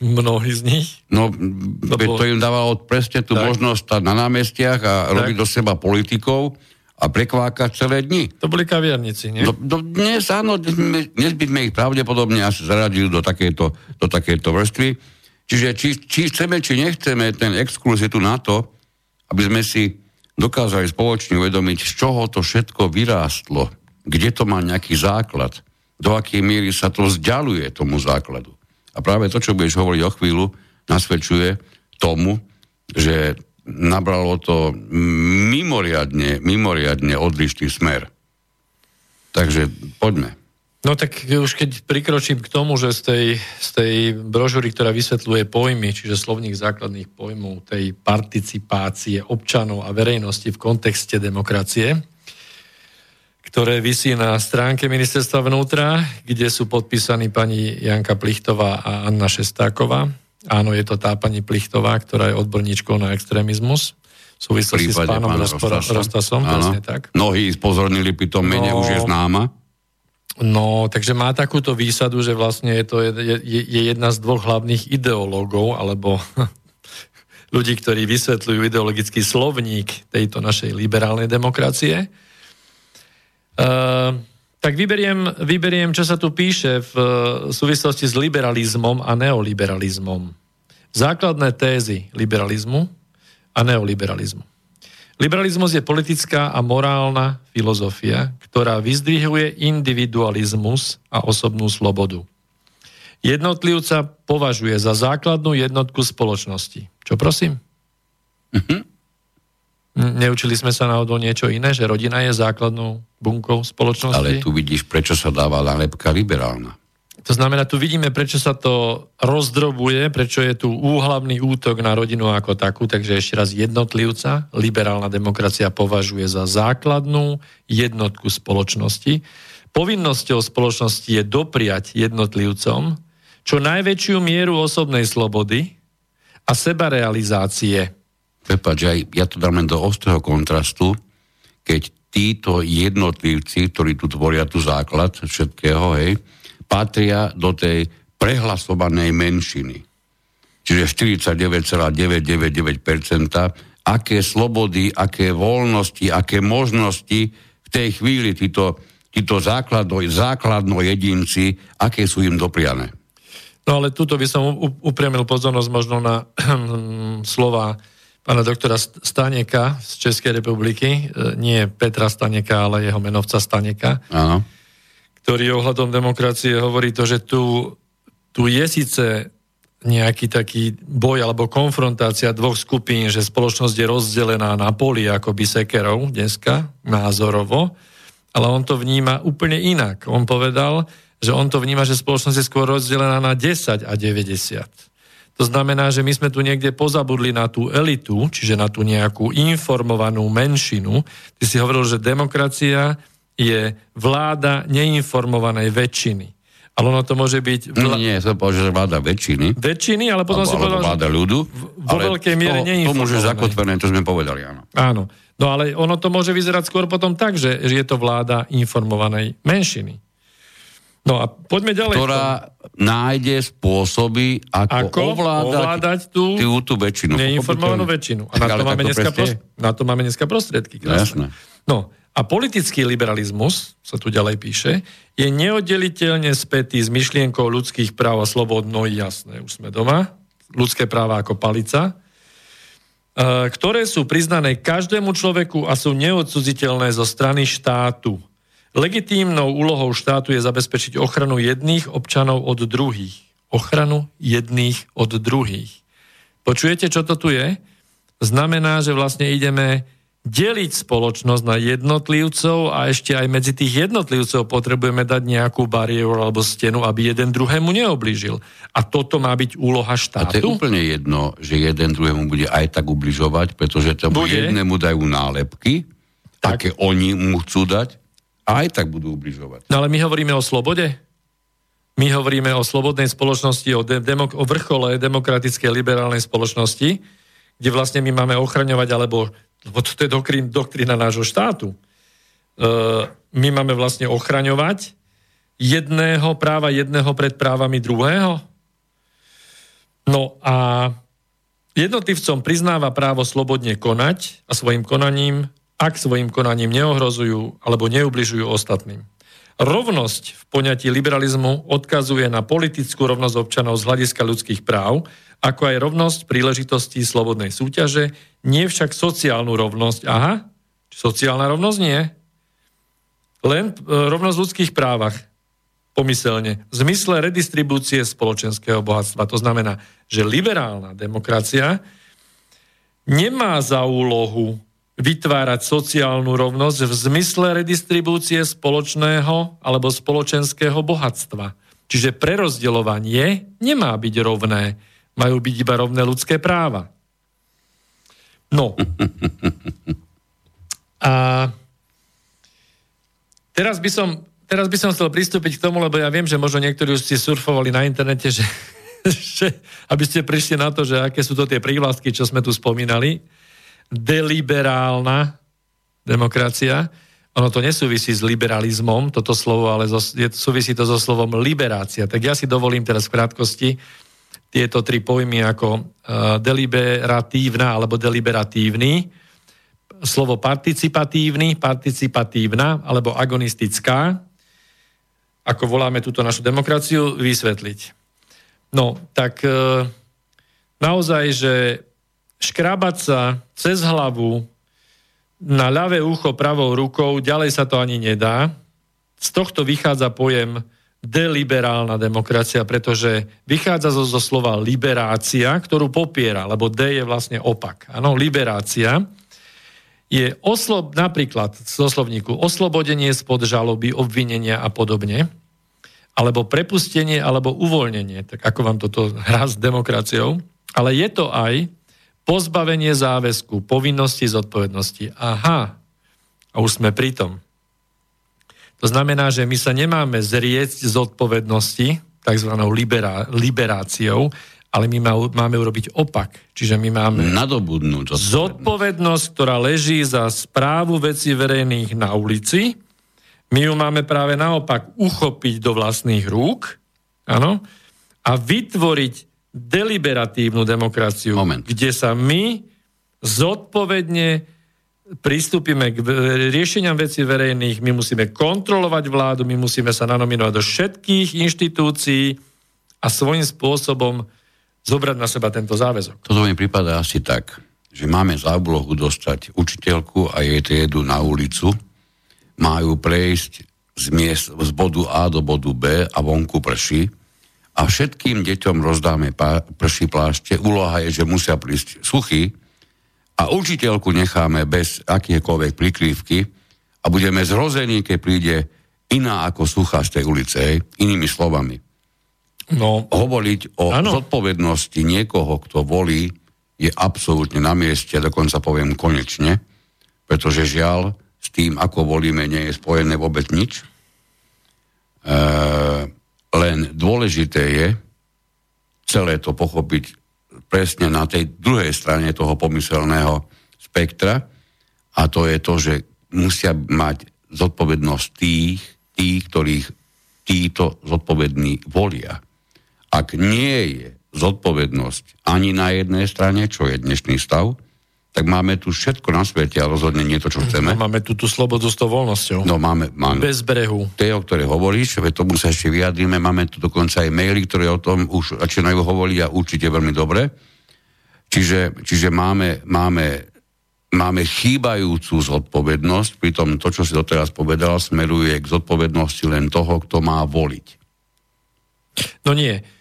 mnohí z nich. No, Lebo... to im dávalo presne tú tak. možnosť stať na námestiach a tak. robiť do seba politikov a prekvákať celé dni. To boli kaviarnici, nie? No, no dnes áno, dnes by sme ich pravdepodobne asi zaradili do takéto, do takéto vrstvy. Čiže či, či chceme, či nechceme, ten exkurs je tu na to, aby sme si dokázali spoločne uvedomiť, z čoho to všetko vyrástlo, kde to má nejaký základ, do akej miery sa to vzdialuje tomu základu. A práve to, čo budeš hovoriť o chvíľu, nasvedčuje tomu, že nabralo to mimoriadne, mimoriadne odlišný smer. Takže poďme. No tak už keď prikročím k tomu, že z tej, z tej brožúry, ktorá vysvetľuje pojmy, čiže slovník základných pojmov tej participácie občanov a verejnosti v kontexte demokracie, ktoré vysí na stránke ministerstva vnútra, kde sú podpísaní pani Janka Plichtová a Anna Šestáková. Áno, je to tá pani Plichtová, ktorá je odborníčkou na extrémizmus v súvislosti s pánom Rostasom. Rostasom tak. Mnohí spozornili pri tom mene, no, už je známa. No, takže má takúto výsadu, že vlastne je to je, je, je jedna z dvoch hlavných ideológov, alebo ľudí, ktorí vysvetľujú ideologický slovník tejto našej liberálnej demokracie. Uh, tak vyberiem, vyberiem, čo sa tu píše v súvislosti s liberalizmom a neoliberalizmom. Základné tézy liberalizmu a neoliberalizmu. Liberalizmus je politická a morálna filozofia, ktorá vyzdvihuje individualizmus a osobnú slobodu. Jednotlivca považuje za základnú jednotku spoločnosti. Čo prosím? Uh-huh. Neučili sme sa náhodou niečo iné, že rodina je základnou bunkou spoločnosti? Ale tu vidíš, prečo sa dáva nálepka liberálna. To znamená, tu vidíme, prečo sa to rozdrobuje, prečo je tu úhlavný útok na rodinu ako takú, takže ešte raz jednotlivca, liberálna demokracia považuje za základnú jednotku spoločnosti. Povinnosťou spoločnosti je dopriať jednotlivcom čo najväčšiu mieru osobnej slobody a sebarealizácie. Prepač, ja, ja to dám len do ostrého kontrastu, keď títo jednotlivci, ktorí tu tvoria tu základ všetkého, hej, patria do tej prehlasovanej menšiny. Čiže 49,999%, aké slobody, aké voľnosti, aké možnosti v tej chvíli títo, títo základno, základno jedinci, aké sú im dopriané. No ale tuto by som upriamil pozornosť možno na slova pána doktora Staneka z Českej republiky, e, nie Petra Staneka, ale jeho menovca Staneka. Áno ktorý ohľadom demokracie hovorí to, že tu, tu je síce nejaký taký boj alebo konfrontácia dvoch skupín, že spoločnosť je rozdelená na poli ako by sekerov dneska, názorovo, ale on to vníma úplne inak. On povedal, že on to vníma, že spoločnosť je skôr rozdelená na 10 a 90. To znamená, že my sme tu niekde pozabudli na tú elitu, čiže na tú nejakú informovanú menšinu. Ty si hovoril, že demokracia je vláda neinformovanej väčšiny. Ale ono to môže byť... Vlá... Nie, nie, som povedal, že vláda väčšiny. Väčšiny, ale potom alebo, si povedal... vláda ľudu. Vo veľkej miere neinformovanej. To môže zakotvené, to sme povedali, áno. Áno. No ale ono to môže vyzerať skôr potom tak, že, je to vláda informovanej menšiny. No a poďme ďalej. Ktorá nájde spôsoby, ako, ako ovládať, ovládať tú, tú, tú väčšinu. Neinformovanú väčšinu. A na to, máme dneska prost, na to máme dneska prostriedky. Krásne. No, a politický liberalizmus, sa tu ďalej píše, je neoddeliteľne spätý s myšlienkou ľudských práv a slobod, no jasné, už sme doma, ľudské práva ako palica, e, ktoré sú priznané každému človeku a sú neodsudziteľné zo strany štátu. Legitímnou úlohou štátu je zabezpečiť ochranu jedných občanov od druhých. Ochranu jedných od druhých. Počujete, čo to tu je? Znamená, že vlastne ideme deliť spoločnosť na jednotlivcov a ešte aj medzi tých jednotlivcov potrebujeme dať nejakú bariéru alebo stenu, aby jeden druhému neoblížil. A toto má byť úloha štátu? A to je úplne jedno, že jeden druhému bude aj tak ubližovať, pretože tomu bude. jednému dajú nálepky, tak. aké oni mu chcú dať, a aj tak budú ubližovať. No ale my hovoríme o slobode? My hovoríme o slobodnej spoločnosti, o, de- demok- o vrchole demokratickej liberálnej spoločnosti, kde vlastne my máme ochraňovať alebo lebo to je doktrín, doktrína nášho štátu. E, my máme vlastne ochraňovať jedného práva jedného pred právami druhého. No a jednotlivcom priznáva právo slobodne konať a svojim konaním, ak svojim konaním neohrozujú alebo neubližujú ostatným. Rovnosť v poňatí liberalizmu odkazuje na politickú rovnosť občanov z hľadiska ľudských práv, ako aj rovnosť príležitostí slobodnej súťaže, nie však sociálnu rovnosť. Aha, sociálna rovnosť nie. Len e, rovnosť v ľudských právach, pomyselne, v zmysle redistribúcie spoločenského bohatstva. To znamená, že liberálna demokracia nemá za úlohu vytvárať sociálnu rovnosť v zmysle redistribúcie spoločného alebo spoločenského bohatstva. Čiže prerozdeľovanie nemá byť rovné, majú byť iba rovné ľudské práva. No. A teraz by som, teraz by som chcel pristúpiť k tomu, lebo ja viem, že možno niektorí už ste surfovali na internete, že, že aby ste prišli na to, že aké sú to tie prívlastky, čo sme tu spomínali deliberálna demokracia. Ono to nesúvisí s liberalizmom, toto slovo, ale zo, je, súvisí to so slovom liberácia. Tak ja si dovolím teraz v krátkosti tieto tri pojmy ako uh, deliberatívna alebo deliberatívny, slovo participatívny, participatívna alebo agonistická, ako voláme túto našu demokraciu, vysvetliť. No, tak uh, naozaj, že škrábať sa cez hlavu na ľavé ucho pravou rukou, ďalej sa to ani nedá. Z tohto vychádza pojem deliberálna demokracia, pretože vychádza zo, zo slova liberácia, ktorú popiera, lebo D je vlastne opak. Áno, liberácia. je oslob, napríklad zo slovníku oslobodenie spod žaloby, obvinenia a podobne, alebo prepustenie, alebo uvoľnenie, tak ako vám toto hrá s demokraciou, ale je to aj pozbavenie záväzku, povinnosti, zodpovednosti. Aha, a už sme pri tom. To znamená, že my sa nemáme zrieť zodpovednosti, tzv. Liberá, liberáciou, ale my má, máme urobiť opak. Čiže my máme nadobudnúť zodpovednosť. zodpovednosť, ktorá leží za správu veci verejných na ulici. My ju máme práve naopak uchopiť do vlastných rúk áno, a vytvoriť deliberatívnu demokraciu, Moment. kde sa my zodpovedne pristúpime k riešeniam veci verejných, my musíme kontrolovať vládu, my musíme sa nanominovať do všetkých inštitúcií a svojím spôsobom zobrať na seba tento záväzok. Toto mi prípada asi tak, že máme za úlohu dostať učiteľku a jej triedu na ulicu, majú prejsť z, miest, z bodu A do bodu B a vonku prší a všetkým deťom rozdáme prší plášte. Úloha je, že musia prísť suchy a učiteľku necháme bez akékoľvek prikrývky a budeme zrození, keď príde iná ako suchá z tej ulice, inými slovami. No, hovoriť o ano. zodpovednosti niekoho, kto volí, je absolútne na mieste, dokonca poviem konečne, pretože žiaľ, s tým, ako volíme, nie je spojené vôbec nič. E, len dôležité je celé to pochopiť presne na tej druhej strane toho pomyselného spektra a to je to, že musia mať zodpovednosť tých, tých, ktorých títo zodpovední volia. Ak nie je zodpovednosť ani na jednej strane, čo je dnešný stav, tak máme tu všetko na svete a rozhodne nie to, čo chceme. No, máme tu tú slobodu s tou voľnosťou. No máme, máme. Bez brehu. Tie, o ktoré hovoríš, veď tomu sa ešte vyjadríme, máme tu dokonca aj maily, ktoré o tom už začínajú hovoriť a určite veľmi dobre. Čiže, čiže máme, máme, máme chýbajúcu zodpovednosť, pritom to, čo si doteraz povedal, smeruje k zodpovednosti len toho, kto má voliť. No nie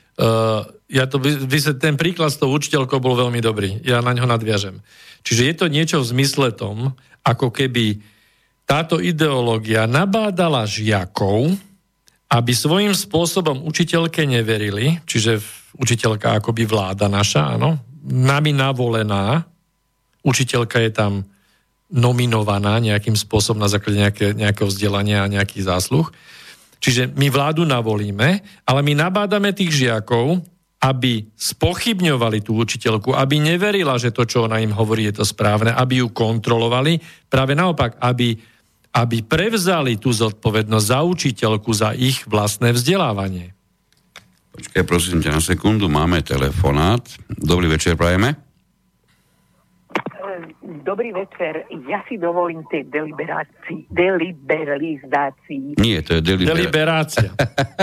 ja to, ten príklad s tou učiteľkou bol veľmi dobrý. Ja na ňo nadviažem. Čiže je to niečo v zmysle tom, ako keby táto ideológia nabádala žiakov, aby svojím spôsobom učiteľke neverili, čiže učiteľka akoby vláda naša, áno, nami navolená, učiteľka je tam nominovaná nejakým spôsobom na základe nejaké, nejakého vzdelania a nejakých zásluh. Čiže my vládu navolíme, ale my nabádame tých žiakov, aby spochybňovali tú učiteľku, aby neverila, že to, čo ona im hovorí, je to správne, aby ju kontrolovali. Práve naopak, aby, aby prevzali tú zodpovednosť za učiteľku, za ich vlastné vzdelávanie. Počkaj, prosím ťa na sekundu, máme telefonát. Dobrý večer, prajeme. Dobrý večer. Ja si dovolím tej deliberácii, deliberizácii. Nie, to je deliber... deliberácia.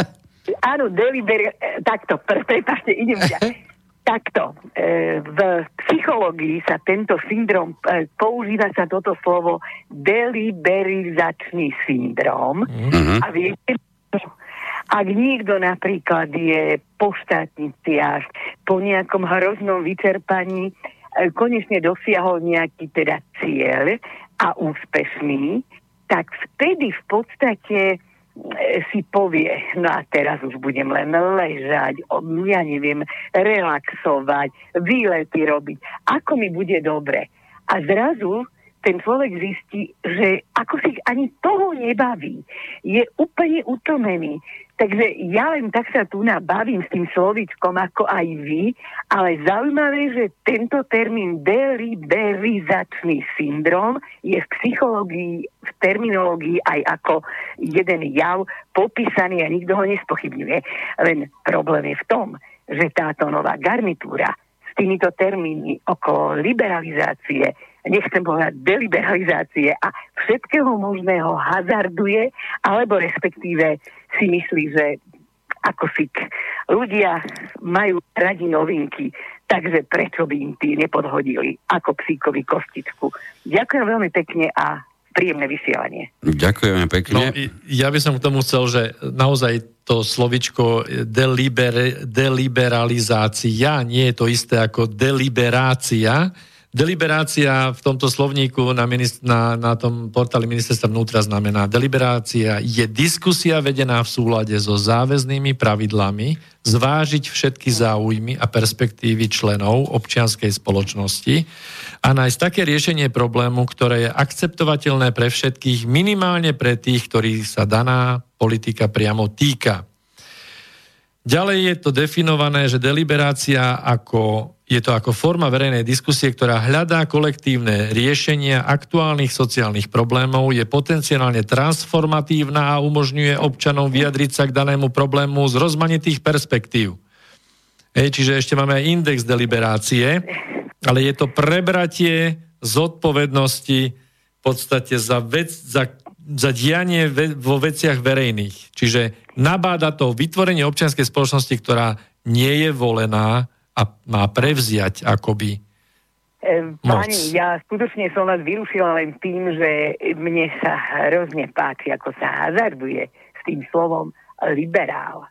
Áno, deliber... Takto, prepáčte, idem ja. Takto, e, v psychológii sa tento syndrom, e, používa sa toto slovo deliberizačný syndrom. Mm-hmm. A viete, ak niekto napríklad je po štátniciach, po nejakom hroznom vyčerpaní, konečne dosiahol nejaký teda cieľ a úspešný, tak vtedy v podstate e, si povie, no a teraz už budem len ležať, ja neviem, relaxovať, výlety robiť, ako mi bude dobre. A zrazu ten človek zistí, že ako si ani toho nebaví. Je úplne utlmený. Takže ja len tak sa tu nabavím s tým slovičkom ako aj vy, ale zaujímavé, že tento termín deliberizačný syndrom je v psychológii, v terminológii aj ako jeden jav popísaný a nikto ho nespochybňuje. Len problém je v tom, že táto nová garnitúra s týmito termínmi okolo liberalizácie nechcem povedať deliberalizácie a všetkého možného hazarduje, alebo respektíve si myslí, že ako si ľudia majú radi novinky, takže prečo by im tí nepodhodili ako psíkovi kostičku. Ďakujem veľmi pekne a príjemné vysielanie. Ďakujeme pekne. No, ja by som k tomu chcel, že naozaj to slovičko deliber, deliberalizácia nie je to isté ako deliberácia, Deliberácia v tomto slovníku na, minist- na, na tom portáli ministerstva vnútra znamená, deliberácia je diskusia vedená v súlade so záväznými pravidlami, zvážiť všetky záujmy a perspektívy členov občianskej spoločnosti a nájsť také riešenie problému, ktoré je akceptovateľné pre všetkých, minimálne pre tých, ktorých sa daná politika priamo týka. Ďalej je to definované, že deliberácia ako, je to ako forma verejnej diskusie, ktorá hľadá kolektívne riešenia aktuálnych sociálnych problémov, je potenciálne transformatívna a umožňuje občanom vyjadriť sa k danému problému z rozmanitých perspektív. Hej, čiže ešte máme aj index deliberácie, ale je to prebratie zodpovednosti v podstate za, vec, za za dianie vo veciach verejných. Čiže nabáda to vytvorenie občianskej spoločnosti, ktorá nie je volená a má prevziať akoby Pani, ja skutočne som vás vyrušila len tým, že mne sa hrozne páči, ako sa hazarduje s tým slovom liberál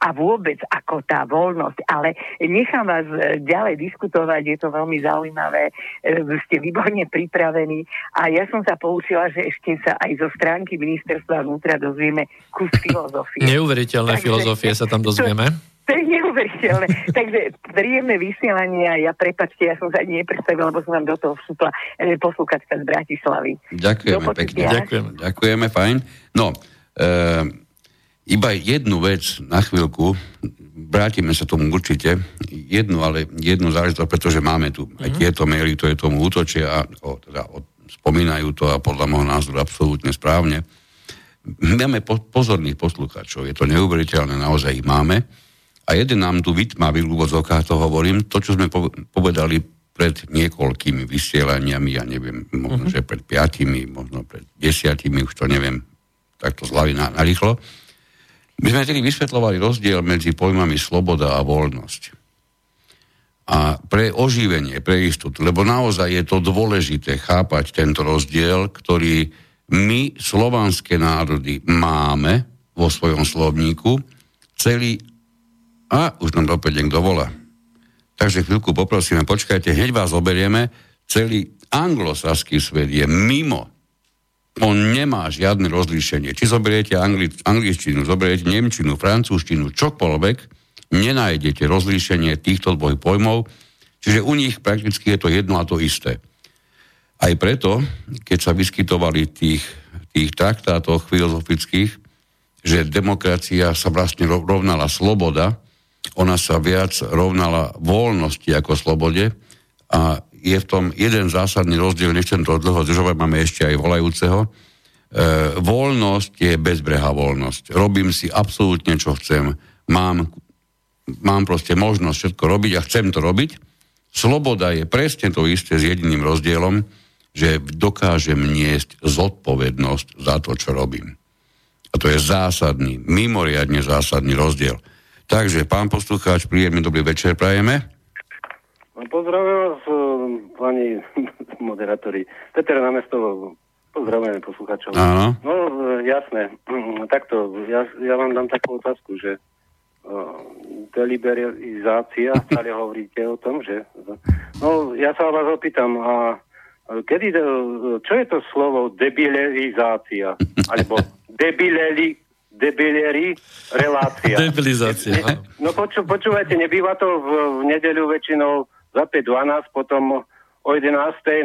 a vôbec ako tá voľnosť. Ale nechám vás e, ďalej diskutovať, je to veľmi zaujímavé, e, ste výborne pripravení a ja som sa poučila, že ešte sa aj zo stránky ministerstva vnútra dozvieme kus filozofie. Neuveriteľné Takže, filozofie sa tam dozvieme. To, to je neuveriteľné. Takže príjemné vysielanie a ja prepačte, ja som sa ani nepredstavila, lebo som vám do toho vstúpla e, poslúkačka z Bratislavy. Ďakujeme pekne. Ďakujeme. Ďakujeme, fajn. No, e- iba jednu vec na chvíľku, vrátime sa tomu určite, jednu, ale jednu záležitosť, pretože máme tu aj mhm. tieto maily, ktoré tomu útočia a o, teda, o, spomínajú to a podľa môjho názoru absolútne správne. Máme po, pozorných poslucháčov, je to neuveriteľné, naozaj ich máme. A jeden nám tu vytmavil, v úvodzovkách to hovorím, to, čo sme povedali pred niekoľkými vysielaniami, ja neviem, možno, mm-hmm. že pred piatimi, možno pred desiatimi, už to neviem, takto zľavy na, na rýchlo my sme tedy vysvetľovali rozdiel medzi pojmami sloboda a voľnosť. A pre oživenie, pre istotu, lebo naozaj je to dôležité chápať tento rozdiel, ktorý my, slovanské národy, máme vo svojom slovníku, celý... A už nám opäť niekto volá. Takže chvíľku poprosíme, počkajte, hneď vás oberieme. Celý anglosaský svet je mimo on nemá žiadne rozlíšenie. Či zoberiete angli- angličtinu, zoberiete nemčinu, francúzštinu, čokoľvek, nenájdete rozlíšenie týchto dvoch pojmov, čiže u nich prakticky je to jedno a to isté. Aj preto, keď sa vyskytovali tých, tých traktátoch filozofických, že demokracia sa vlastne rovnala sloboda, ona sa viac rovnala voľnosti ako slobode a je v tom jeden zásadný rozdiel, nechcem to dlho zdržovať, máme ešte aj volajúceho. E, voľnosť je bezbrehá voľnosť. Robím si absolútne, čo chcem. Mám, mám proste možnosť všetko robiť a chcem to robiť. Sloboda je presne to isté s jediným rozdielom, že dokážem niesť zodpovednosť za to, čo robím. A to je zásadný, mimoriadne zásadný rozdiel. Takže, pán poslucháč, príjemný dobrý večer prajeme. Pozdravujem vás, e, pani moderátori. Peter na mesto, pozdravujeme poslucháčov. Áno. No, e, jasné. Takto, ja, ja vám dám takú otázku, že uh, deliberizácia, stále hovoríte o tom, že... No, ja sa vás opýtam, a kedy, čo je to slovo debilerizácia? Alebo debileri, debileri relácia. Debilizácia. No poču, počúvajte, nebýva to v, v nedeľu väčšinou za 5.12, potom o 11.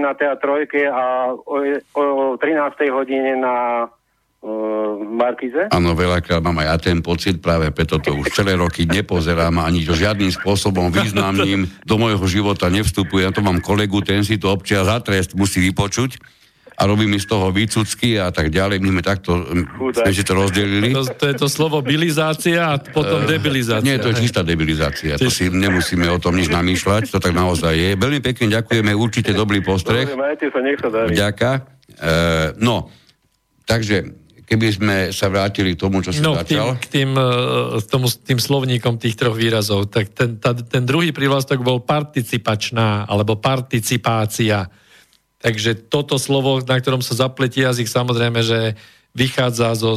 na teatrojke a o, o 13. hodine na uh, Markize? Áno, veľakrát mám aj ja ten pocit, práve preto to už celé roky nepozerám ani to žiadnym spôsobom významným do môjho života nevstupuje. Ja to mám kolegu, ten si to občas za trest musí vypočuť a robí mi z toho výcucky a tak ďalej. My sme takto, sme si to rozdelili. To, to je to slovo bilizácia a potom uh, debilizácia. Nie, to je čistá debilizácia. To si nemusíme o tom nič namýšľať, to tak naozaj je. Veľmi pekne ďakujeme, určite dobrý postreh. majte sa, nech sa darí. Ďaká. Uh, no, takže keby sme sa vrátili k tomu, čo si no, začal. K tým, k tým, e, tomu, tým slovníkom tých troch výrazov, tak ten, tá, ten druhý prívlastok bol participačná, alebo participácia. Takže toto slovo, na ktorom sa zapletí jazyk, samozrejme, že vychádza zo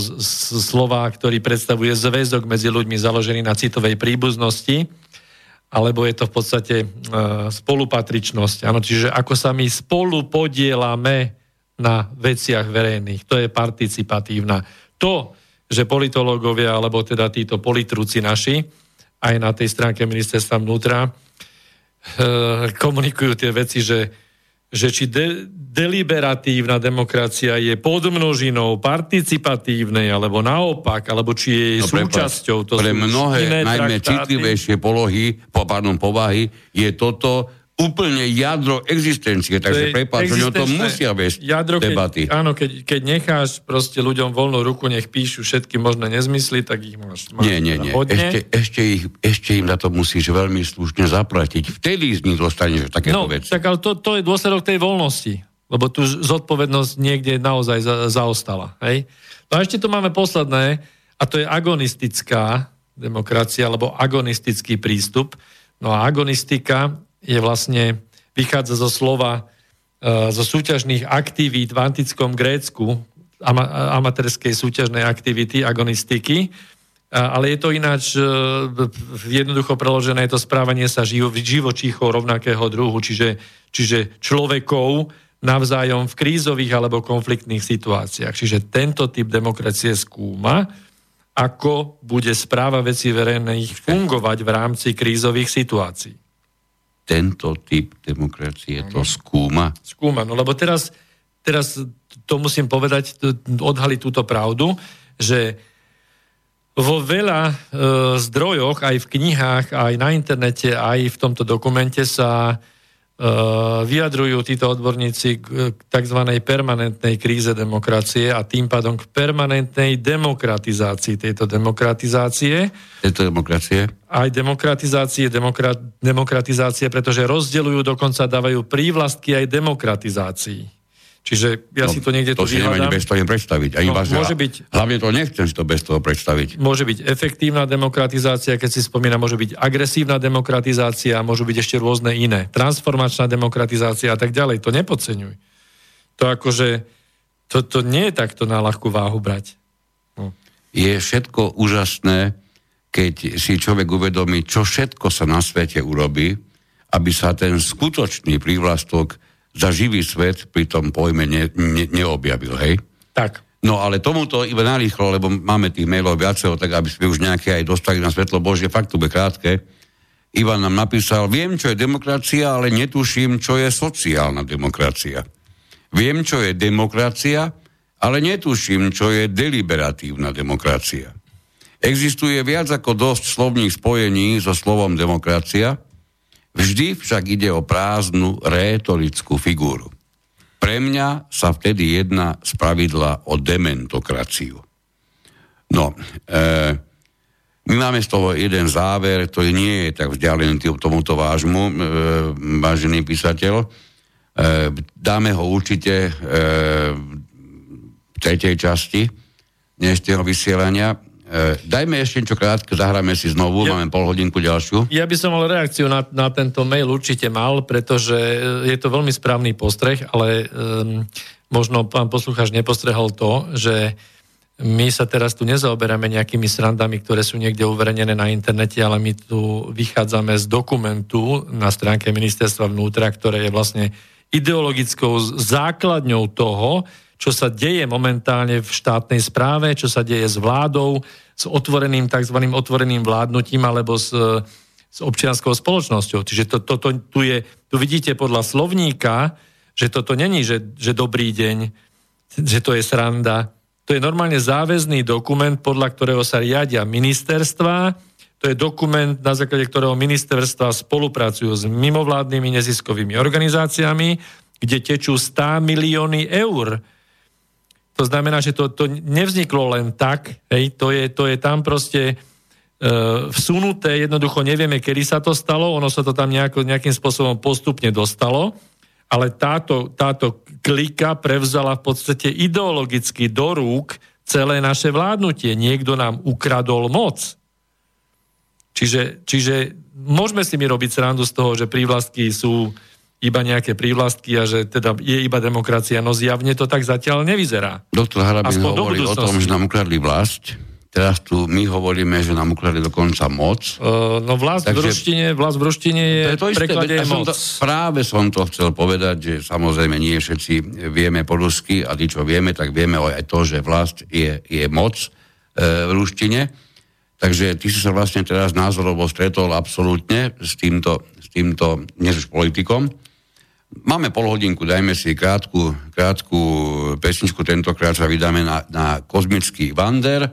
slova, ktorý predstavuje zväzok medzi ľuďmi založený na citovej príbuznosti. alebo je to v podstate e, spolupatričnosť. Ano, čiže ako sa my spolu podielame na veciach verejných. To je participatívna. To, že politológovia, alebo teda títo politrúci naši, aj na tej stránke ministerstva vnútra, e, komunikujú tie veci, že že či de- deliberatívna demokracia je podmnožinou participatívnej, alebo naopak, alebo či je jej no, súčasťou. To pre mnohé, najmä traktáty. citlivejšie polohy, po, pardon, povahy, je toto úplne jadro existencie, takže prepáč, o tom musia viesť jadro, debaty. Keď, áno, keď, keď necháš proste ľuďom voľnú ruku, nech píšu všetky možné nezmysly, tak ich máš, máš Nie, nie, nie. Ešte, ešte, ich, ešte im na to musíš veľmi slušne zaplatiť. Vtedy z nich dostaneš takéto no, veci. tak ale to, to je dôsledok tej voľnosti, lebo tu zodpovednosť niekde naozaj za, zaostala. Hej? No a ešte tu máme posledné, a to je agonistická demokracia, alebo agonistický prístup. No a agonistika je vlastne, vychádza zo slova, e, zo súťažných aktivít v antickom Grécku, ama, amatérskej súťažnej aktivity, agonistiky, ale je to ináč e, jednoducho preložené, je to správanie sa živo, živočíchov rovnakého druhu, čiže, čiže človekov navzájom v krízových alebo konfliktných situáciách. Čiže tento typ demokracie skúma, ako bude správa veci verejných fungovať v rámci krízových situácií tento typ demokracie to skúma? Skúma, no lebo teraz, teraz to musím povedať, odhaliť túto pravdu, že vo veľa e, zdrojoch, aj v knihách, aj na internete, aj v tomto dokumente sa vyjadrujú títo odborníci k tzv. permanentnej kríze demokracie a tým pádom k permanentnej demokratizácii tejto demokratizácie. Tejto demokracie? Aj demokratizácie, demokra- demokratizácie, pretože rozdeľujú, dokonca dávajú prívlastky aj demokratizácii. Čiže ja no, si to niekde to tu si bez toho predstaviť. Ani no, môže byť, hlavne to nechcem si to bez toho predstaviť. Môže byť efektívna demokratizácia, keď si spomína, môže byť agresívna demokratizácia, môžu byť ešte rôzne iné. Transformačná demokratizácia a tak ďalej. To nepodceňuj. To akože, to, to nie je takto na ľahkú váhu brať. No. Je všetko úžasné, keď si človek uvedomí, čo všetko sa na svete urobí, aby sa ten skutočný prívlastok za živý svet pri tom pojme ne, ne, neobjavil, hej? Tak. No ale tomuto iba narýchlo, lebo máme tých mailov viacero, tak aby sme už nejaké aj dostali na svetlo Božie, fakt to bude krátke. Ivan nám napísal, viem, čo je demokracia, ale netuším, čo je sociálna demokracia. Viem, čo je demokracia, ale netuším, čo je deliberatívna demokracia. Existuje viac ako dosť slovných spojení so slovom demokracia, Vždy však ide o prázdnu rétorickú figúru. Pre mňa sa vtedy jedná z pravidla o dementokraciu. No, e, my máme z toho jeden záver, ktorý nie je tak vzdialený tomuto vášmu, e, vážený písateľ. E, dáme ho určite e, v tretej časti dnešného vysielania. E, dajme ešte niečo krátke, zahráme si znovu, ja, máme pol hodinku ďalšiu. Ja by som mal reakciu na, na tento mail určite mal, pretože e, je to veľmi správny postreh, ale um, možno pán poslucháč nepostrehol to, že my sa teraz tu nezaoberáme nejakými srandami, ktoré sú niekde uverejnené na internete, ale my tu vychádzame z dokumentu na stránke ministerstva vnútra, ktoré je vlastne ideologickou základňou toho, čo sa deje momentálne v štátnej správe, čo sa deje s vládou, s otvoreným tzv. otvoreným vládnutím alebo s, s občianskou spoločnosťou. Čiže to, to, to, tu, je, tu vidíte podľa slovníka, že toto není, že, že dobrý deň, že to je sranda. To je normálne záväzný dokument, podľa ktorého sa riadia ministerstva, to je dokument, na základe ktorého ministerstva spolupracujú s mimovládnymi neziskovými organizáciami, kde tečú 100 milióny eur to znamená, že to, to nevzniklo len tak, hej, to, je, to je tam proste e, vsunuté, jednoducho nevieme, kedy sa to stalo, ono sa to tam nejako, nejakým spôsobom postupne dostalo, ale táto, táto klika prevzala v podstate ideologicky do rúk celé naše vládnutie. Niekto nám ukradol moc. Čiže, čiže môžeme si mi robiť srandu z toho, že prívlastky sú iba nejaké prívlastky a že teda je iba demokracia, no zjavne to tak zatiaľ nevyzerá. Doktor Harabin hovorí o tom, že nám ukradli vlast, teraz tu my hovoríme, že nám ukradli dokonca moc. Uh, no vlast Takže, v ruštine, vlast v ruštine je, to je to preklade je moc. Som to, práve som to chcel povedať, že samozrejme nie všetci vieme po rusky a tí, čo vieme, tak vieme aj to, že vlast je, je moc uh, v ruštine. Takže ty si sa vlastne teraz názorovo stretol absolútne s týmto, s týmto politikom. Máme pol hodinku, dajme si krátku, krátku pesničku, tentokrát sa vydáme na, na kozmický Wander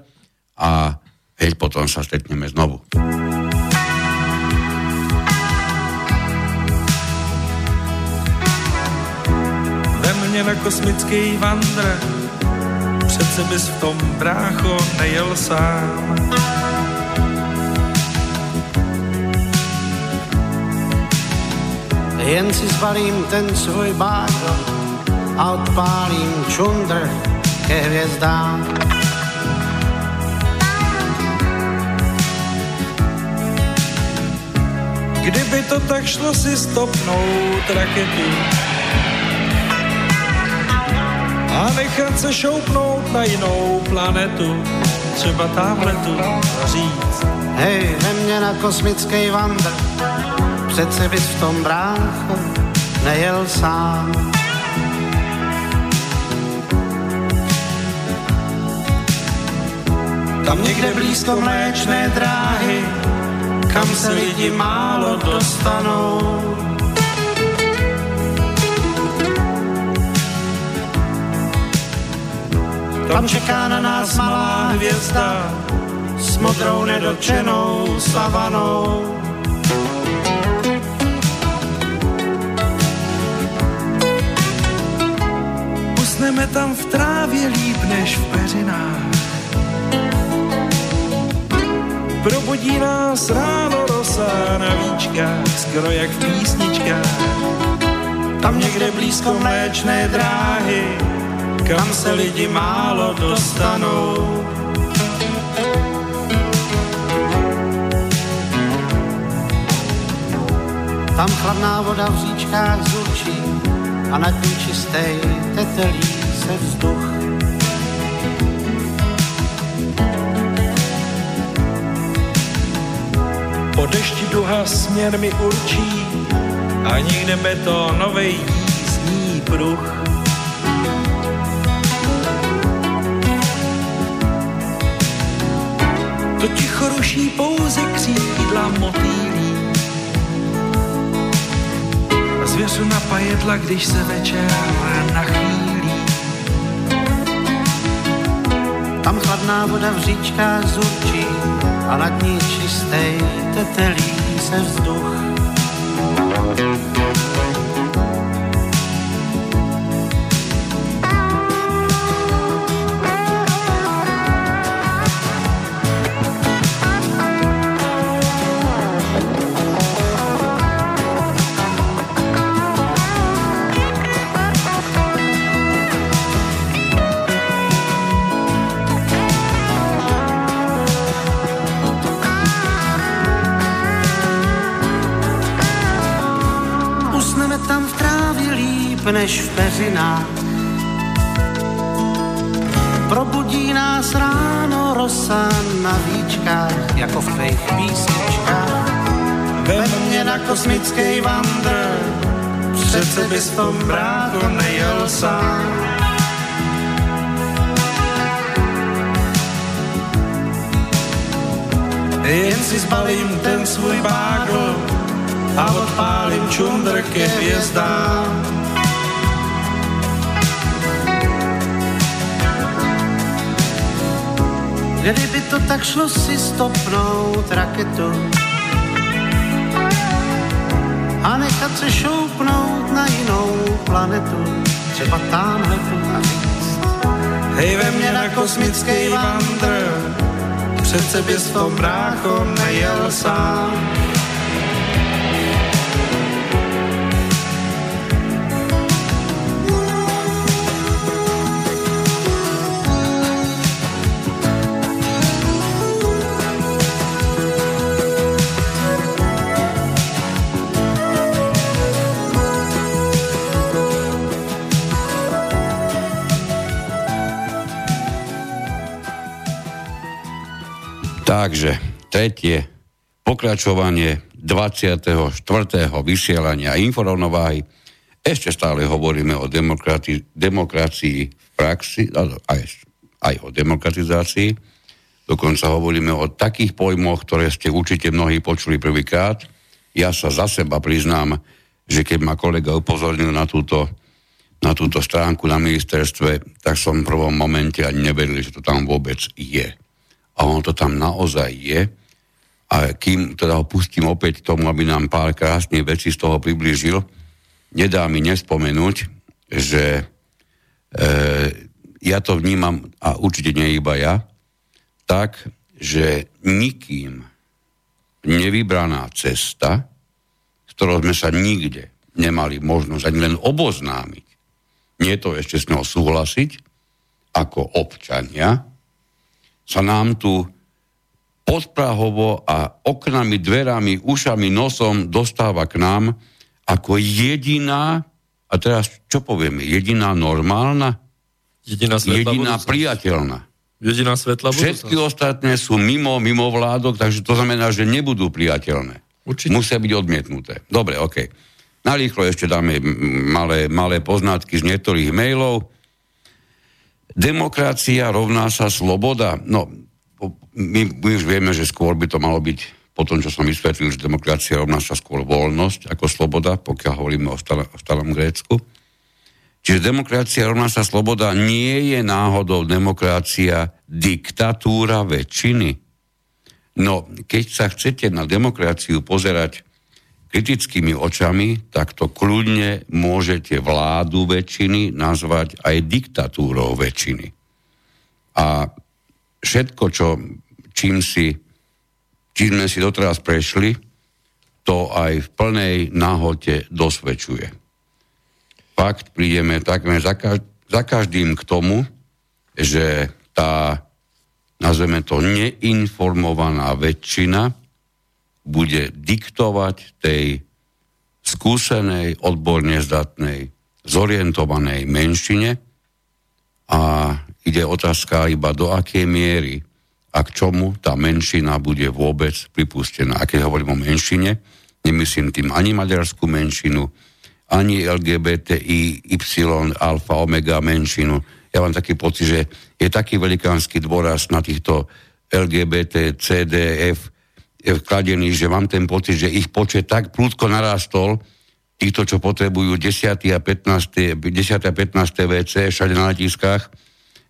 a hej, potom sa stretneme znovu. Ve na kosmický Wander, přece bys v tom brácho nejel sám. Jen si zbalím ten svůj bágo a odpálím čundr ke hvězdám. Kdyby to tak šlo si stopnout raketu a nechat se šoupnout na jinou planetu, třeba tamhle tu říct. Hej, ve mně na kosmický vandr Přece bys v tom brácho nejel sám. Tam někde blízko mléčné dráhy, kam se lidi málo dostanou. Tam čeká na nás malá hvězda s modrou nedočenou savanou. Usneme tam v trávě líp než v peřinách. Probudí nás ráno rosa na víčkách, skoro jak v písničkách. Tam někde blízko mléčné dráhy, kam se lidi málo dostanou. Tam chladná voda v říčkách zurčí, a nad ní čistej tetelí se vzduch. Po dešti duha směr mi určí, ani nebe to novej jízdní pruh. To ticho ruší pouze křídla motýlí zvěřu na když se večer nachýlí. Tam chladná voda v říčkách zurčí a nad ní čistej tetelí se vzduch. Než v peřinách. Probudí nás ráno rosa na víčkách, jako v tvých písničkách. Vem mě na kosmický vandr, přece bys v tom brácho nejel sám. Jen si zbalím ten svůj bágl a odpálím čundr ke hvězdám. Kdyby to tak šlo si stopnout raketu a nechat se šoupnout na jinou planetu, třeba tamhle tu a říct. Hej ve mně na kosmický vandr, přece bys v tom brácho nejel sám. Takže, tretie, pokračovanie 24. vysielania inforovnováhy. Ešte stále hovoríme o demokrati- demokracii v praxi, aj, aj o demokratizácii. Dokonca hovoríme o takých pojmoch, ktoré ste určite mnohí počuli prvýkrát. Ja sa za seba priznám, že keď ma kolega upozornil na túto, na túto stránku na ministerstve, tak som v prvom momente ani neveril, že to tam vôbec je. A ono to tam naozaj je. A kým teda ho pustím opäť tomu, aby nám pár krásnych vecí z toho priblížil, nedá mi nespomenúť, že e, ja to vnímam, a určite nie iba ja, tak, že nikým nevybraná cesta, s ktorou sme sa nikde nemali možnosť ani len oboznámiť, nie to ešte s ňou súhlasiť, ako občania, sa nám tu podprahovo a oknami, dverami, ušami, nosom dostáva k nám ako jediná, a teraz čo povieme, jediná normálna? Jediná, jediná priateľná. Jediná svetla Všetky ostatné sú mimo, mimo vládok, takže to znamená, že nebudú priateľné. Určite. Musia byť odmietnuté. Dobre, OK. Narýchlo ešte dáme malé, malé poznatky z niektorých mailov. Demokracia rovná sa sloboda. No, my, my už vieme, že skôr by to malo byť po tom, čo som vysvetlil, že demokracia rovná sa skôr voľnosť ako sloboda, pokiaľ hovoríme o, stale, o starom Grécku. Čiže demokracia rovná sa sloboda nie je náhodou demokracia diktatúra väčšiny. No, keď sa chcete na demokraciu pozerať kritickými očami, tak to kľudne môžete vládu väčšiny nazvať aj diktatúrou väčšiny. A všetko, čo, čím, si, čím sme si doteraz prešli, to aj v plnej náhote dosvedčuje. Fakt, prídeme takmer za, za každým k tomu, že tá, nazveme to, neinformovaná väčšina bude diktovať tej skúsenej, odborne zdatnej, zorientovanej menšine a ide otázka iba do akej miery a k čomu tá menšina bude vôbec pripustená. A keď hovorím o menšine, nemyslím tým ani maďarskú menšinu, ani LGBTI, Y, alfa, omega menšinu. Ja mám taký pocit, že je taký velikánsky dôraz na týchto LGBT, CDF kladený, že mám ten pocit, že ich počet tak prúdko narastol, týchto, čo potrebujú 10. a 15. 10. a 15. WC všade na letiskách,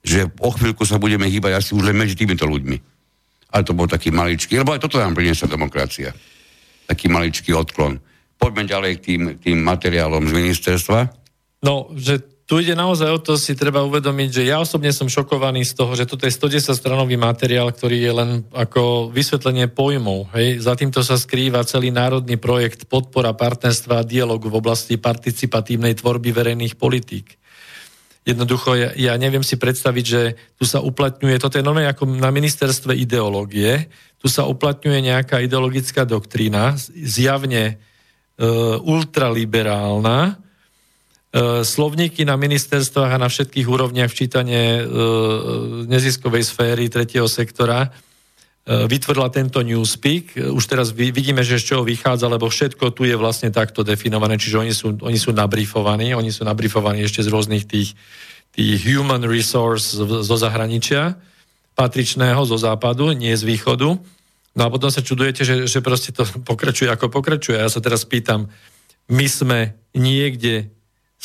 že o chvíľku sa budeme hýbať asi už len medzi týmito ľuďmi. Ale to bol taký maličký, lebo aj toto nám priniesla demokracia. Taký maličký odklon. Poďme ďalej k tým, tým materiálom z ministerstva. No, že tu ide naozaj o to, si treba uvedomiť, že ja osobne som šokovaný z toho, že toto je 110 stranový materiál, ktorý je len ako vysvetlenie pojmov. Hej. Za týmto sa skrýva celý národný projekt podpora partnerstva a dialogu v oblasti participatívnej tvorby verejných politík. Jednoducho, ja, ja neviem si predstaviť, že tu sa uplatňuje, toto je nové ako na ministerstve ideológie, tu sa uplatňuje nejaká ideologická doktrína, zjavne e, ultraliberálna, slovníky na ministerstvách a na všetkých úrovniach včítanie e, neziskovej sféry tretieho sektora E, vytvorila tento Newspeak. Už teraz vidíme, že z čoho vychádza, lebo všetko tu je vlastne takto definované, čiže oni sú, oni sú nabrifovaní, oni sú nabrifovaní ešte z rôznych tých, tých human resource zo zahraničia, patričného zo západu, nie z východu. No a potom sa čudujete, že, že proste to pokračuje ako pokračuje. Ja sa teraz pýtam, my sme niekde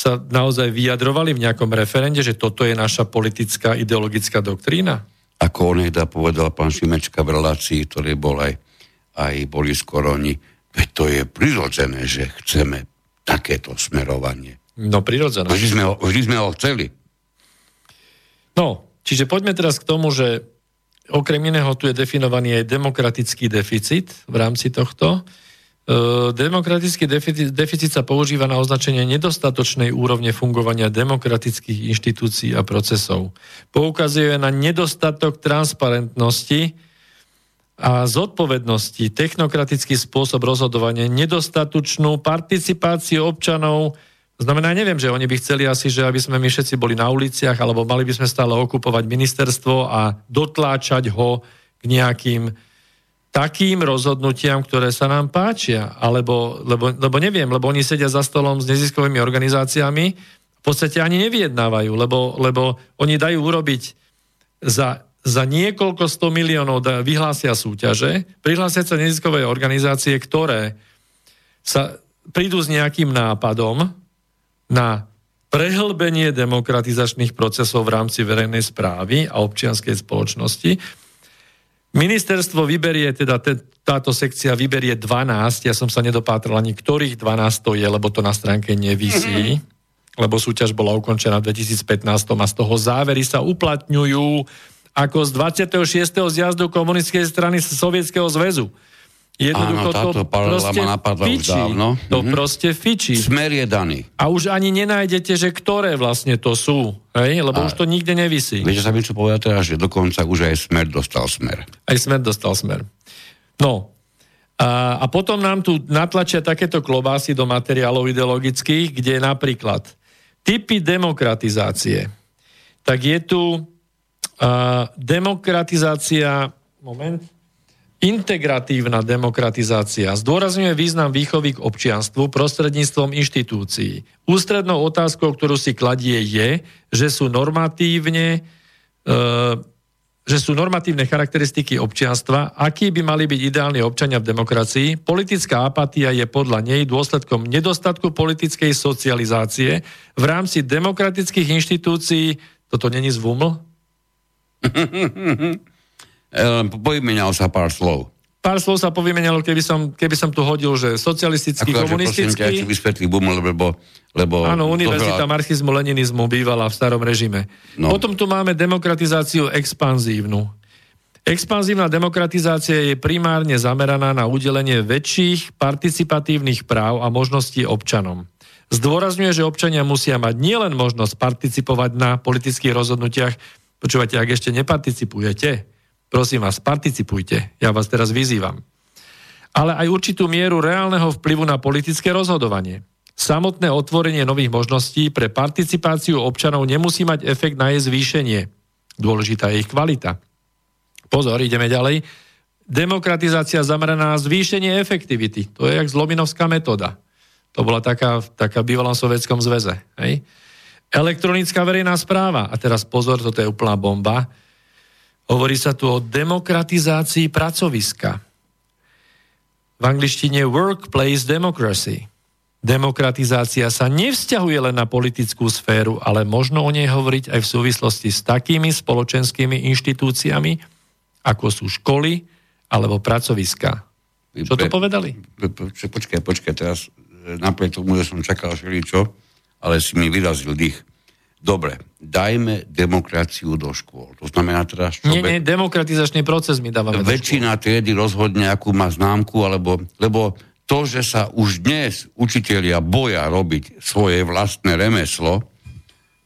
sa naozaj vyjadrovali v nejakom referende, že toto je naša politická ideologická doktrína? ako oneda povedal pán Šimečka v relácii, ktorý bol aj, aj Boris Koroni, veď to je prirodzené, že chceme takéto smerovanie. No prirodzené. Vždy sme ho, vždy sme ho chceli. No, čiže poďme teraz k tomu, že okrem iného tu je definovaný aj demokratický deficit v rámci tohto. E, demokratický deficit sa používa na označenie nedostatočnej úrovne fungovania demokratických inštitúcií a procesov. Poukazuje na nedostatok transparentnosti a zodpovednosti, technokratický spôsob rozhodovania, nedostatočnú participáciu občanov. Znamená, neviem, že oni by chceli asi, že aby sme my všetci boli na uliciach, alebo mali by sme stále okupovať ministerstvo a dotláčať ho k nejakým takým rozhodnutiam, ktoré sa nám páčia. Alebo, lebo, lebo neviem, lebo oni sedia za stolom s neziskovými organizáciami, v podstate ani nevyjednávajú, lebo, lebo oni dajú urobiť za, za niekoľko sto miliónov vyhlásia súťaže, prihlásia sa neziskové organizácie, ktoré sa prídu s nejakým nápadom na prehlbenie demokratizačných procesov v rámci verejnej správy a občianskej spoločnosti Ministerstvo vyberie, teda te, táto sekcia vyberie 12, ja som sa nedopátral ani ktorých 12 to je, lebo to na stránke nevisí, mm-hmm. lebo súťaž bola ukončená v 2015 a z toho závery sa uplatňujú ako z 26. zjazdu komunistickej strany Sovietskeho zväzu. Jednoducho Áno, táto to proste napadla fičí. Už dávno. To mm-hmm. proste fičí. Smer je daný. A už ani nenájdete, že ktoré vlastne to sú. Hej? Lebo a už to nikde nevisí. Viete, sa mi čo povedať teraz, že dokonca už aj smer dostal smer. Aj smer dostal smer. No. A, a potom nám tu natlačia takéto klobásy do materiálov ideologických, kde napríklad typy demokratizácie. Tak je tu uh, demokratizácia... Moment Integratívna demokratizácia zdôrazňuje význam výchovy k občianstvu prostredníctvom inštitúcií. Ústrednou otázkou, ktorú si kladie, je, že sú normatívne e, že sú normatívne charakteristiky občianstva, akí by mali byť ideálni občania v demokracii. Politická apatia je podľa nej dôsledkom nedostatku politickej socializácie v rámci demokratických inštitúcií. Toto není zvuml? Povymenal sa pár slov. Pár slov sa povymenalo, keby som, keby som tu hodil, že socialistický, Ako, komunistický... Prosím ťa, vysvetlí buml, lebo, lebo... Áno, univerzita veľa... marxizmu, leninizmu bývala v starom režime. No. Potom tu máme demokratizáciu expanzívnu. Expanzívna demokratizácia je primárne zameraná na udelenie väčších participatívnych práv a možností občanom. Zdôrazňuje, že občania musia mať nielen možnosť participovať na politických rozhodnutiach, počúvate, ak ešte neparticipujete, Prosím vás, participujte. Ja vás teraz vyzývam. Ale aj určitú mieru reálneho vplyvu na politické rozhodovanie. Samotné otvorenie nových možností pre participáciu občanov nemusí mať efekt na jej zvýšenie. Dôležitá je ich kvalita. Pozor, ideme ďalej. Demokratizácia zameraná na zvýšenie efektivity. To je jak zlominovská metóda. To bola taká, taká v bývalom sovietskom zväze. Hej? Elektronická verejná správa. A teraz pozor, toto je úplná bomba Hovorí sa tu o demokratizácii pracoviska. V angličtine workplace democracy. Demokratizácia sa nevzťahuje len na politickú sféru, ale možno o nej hovoriť aj v súvislosti s takými spoločenskými inštitúciami, ako sú školy alebo pracoviska. Čo to povedali? Počkaj, počkaj, teraz napriek tomu, že som čakal všeličo, ale si mi vyrazil dých. Dobre, dajme demokraciu do škôl. To znamená teraz... Čo nie, nie, demokratizačný proces mi dávame Väčšina triedy rozhodne, akú má známku, alebo, lebo to, že sa už dnes učitelia boja robiť svoje vlastné remeslo,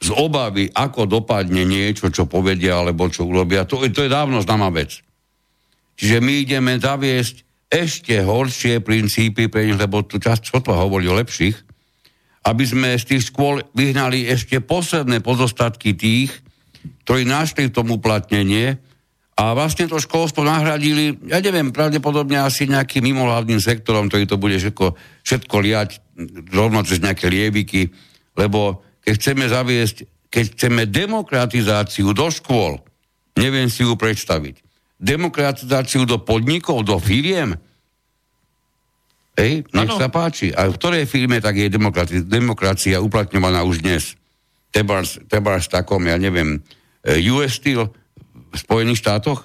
z obavy, ako dopadne niečo, čo povedia, alebo čo urobia, to, to je dávno známa vec. Čiže my ideme zaviesť ešte horšie princípy pre nich, lebo tu čas, čo to hovorí o lepších, aby sme z tých škôl vyhnali ešte posledné pozostatky tých, ktorí našli v tom uplatnenie a vlastne to školstvo nahradili, ja neviem, pravdepodobne asi nejakým mimohľadným sektorom, ktorý to bude všetko, všetko liať rovno cez nejaké lieviky, lebo keď chceme zaviesť, keď chceme demokratizáciu do škôl, neviem si ju predstaviť, demokratizáciu do podnikov, do firiem, Hej, nech ano. sa páči. A v ktorej firme tak je demokracia, demokracia uplatňovaná už dnes? Tebars, tebars takom, ja neviem, eh, US Steel v Spojených štátoch?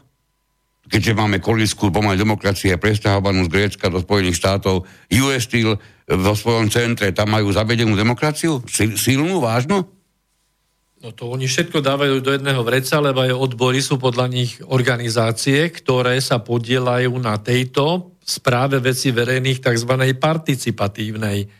Keďže máme koliskú pomaly demokracie presťahovanú z Grécka do Spojených štátov, US Steel vo svojom centre, tam majú zavedenú demokraciu? Silnú, vážnu? No to oni všetko dávajú do jedného vreca, lebo aj odbory sú podľa nich organizácie, ktoré sa podielajú na tejto správe veci verejných tzv. participatívnej.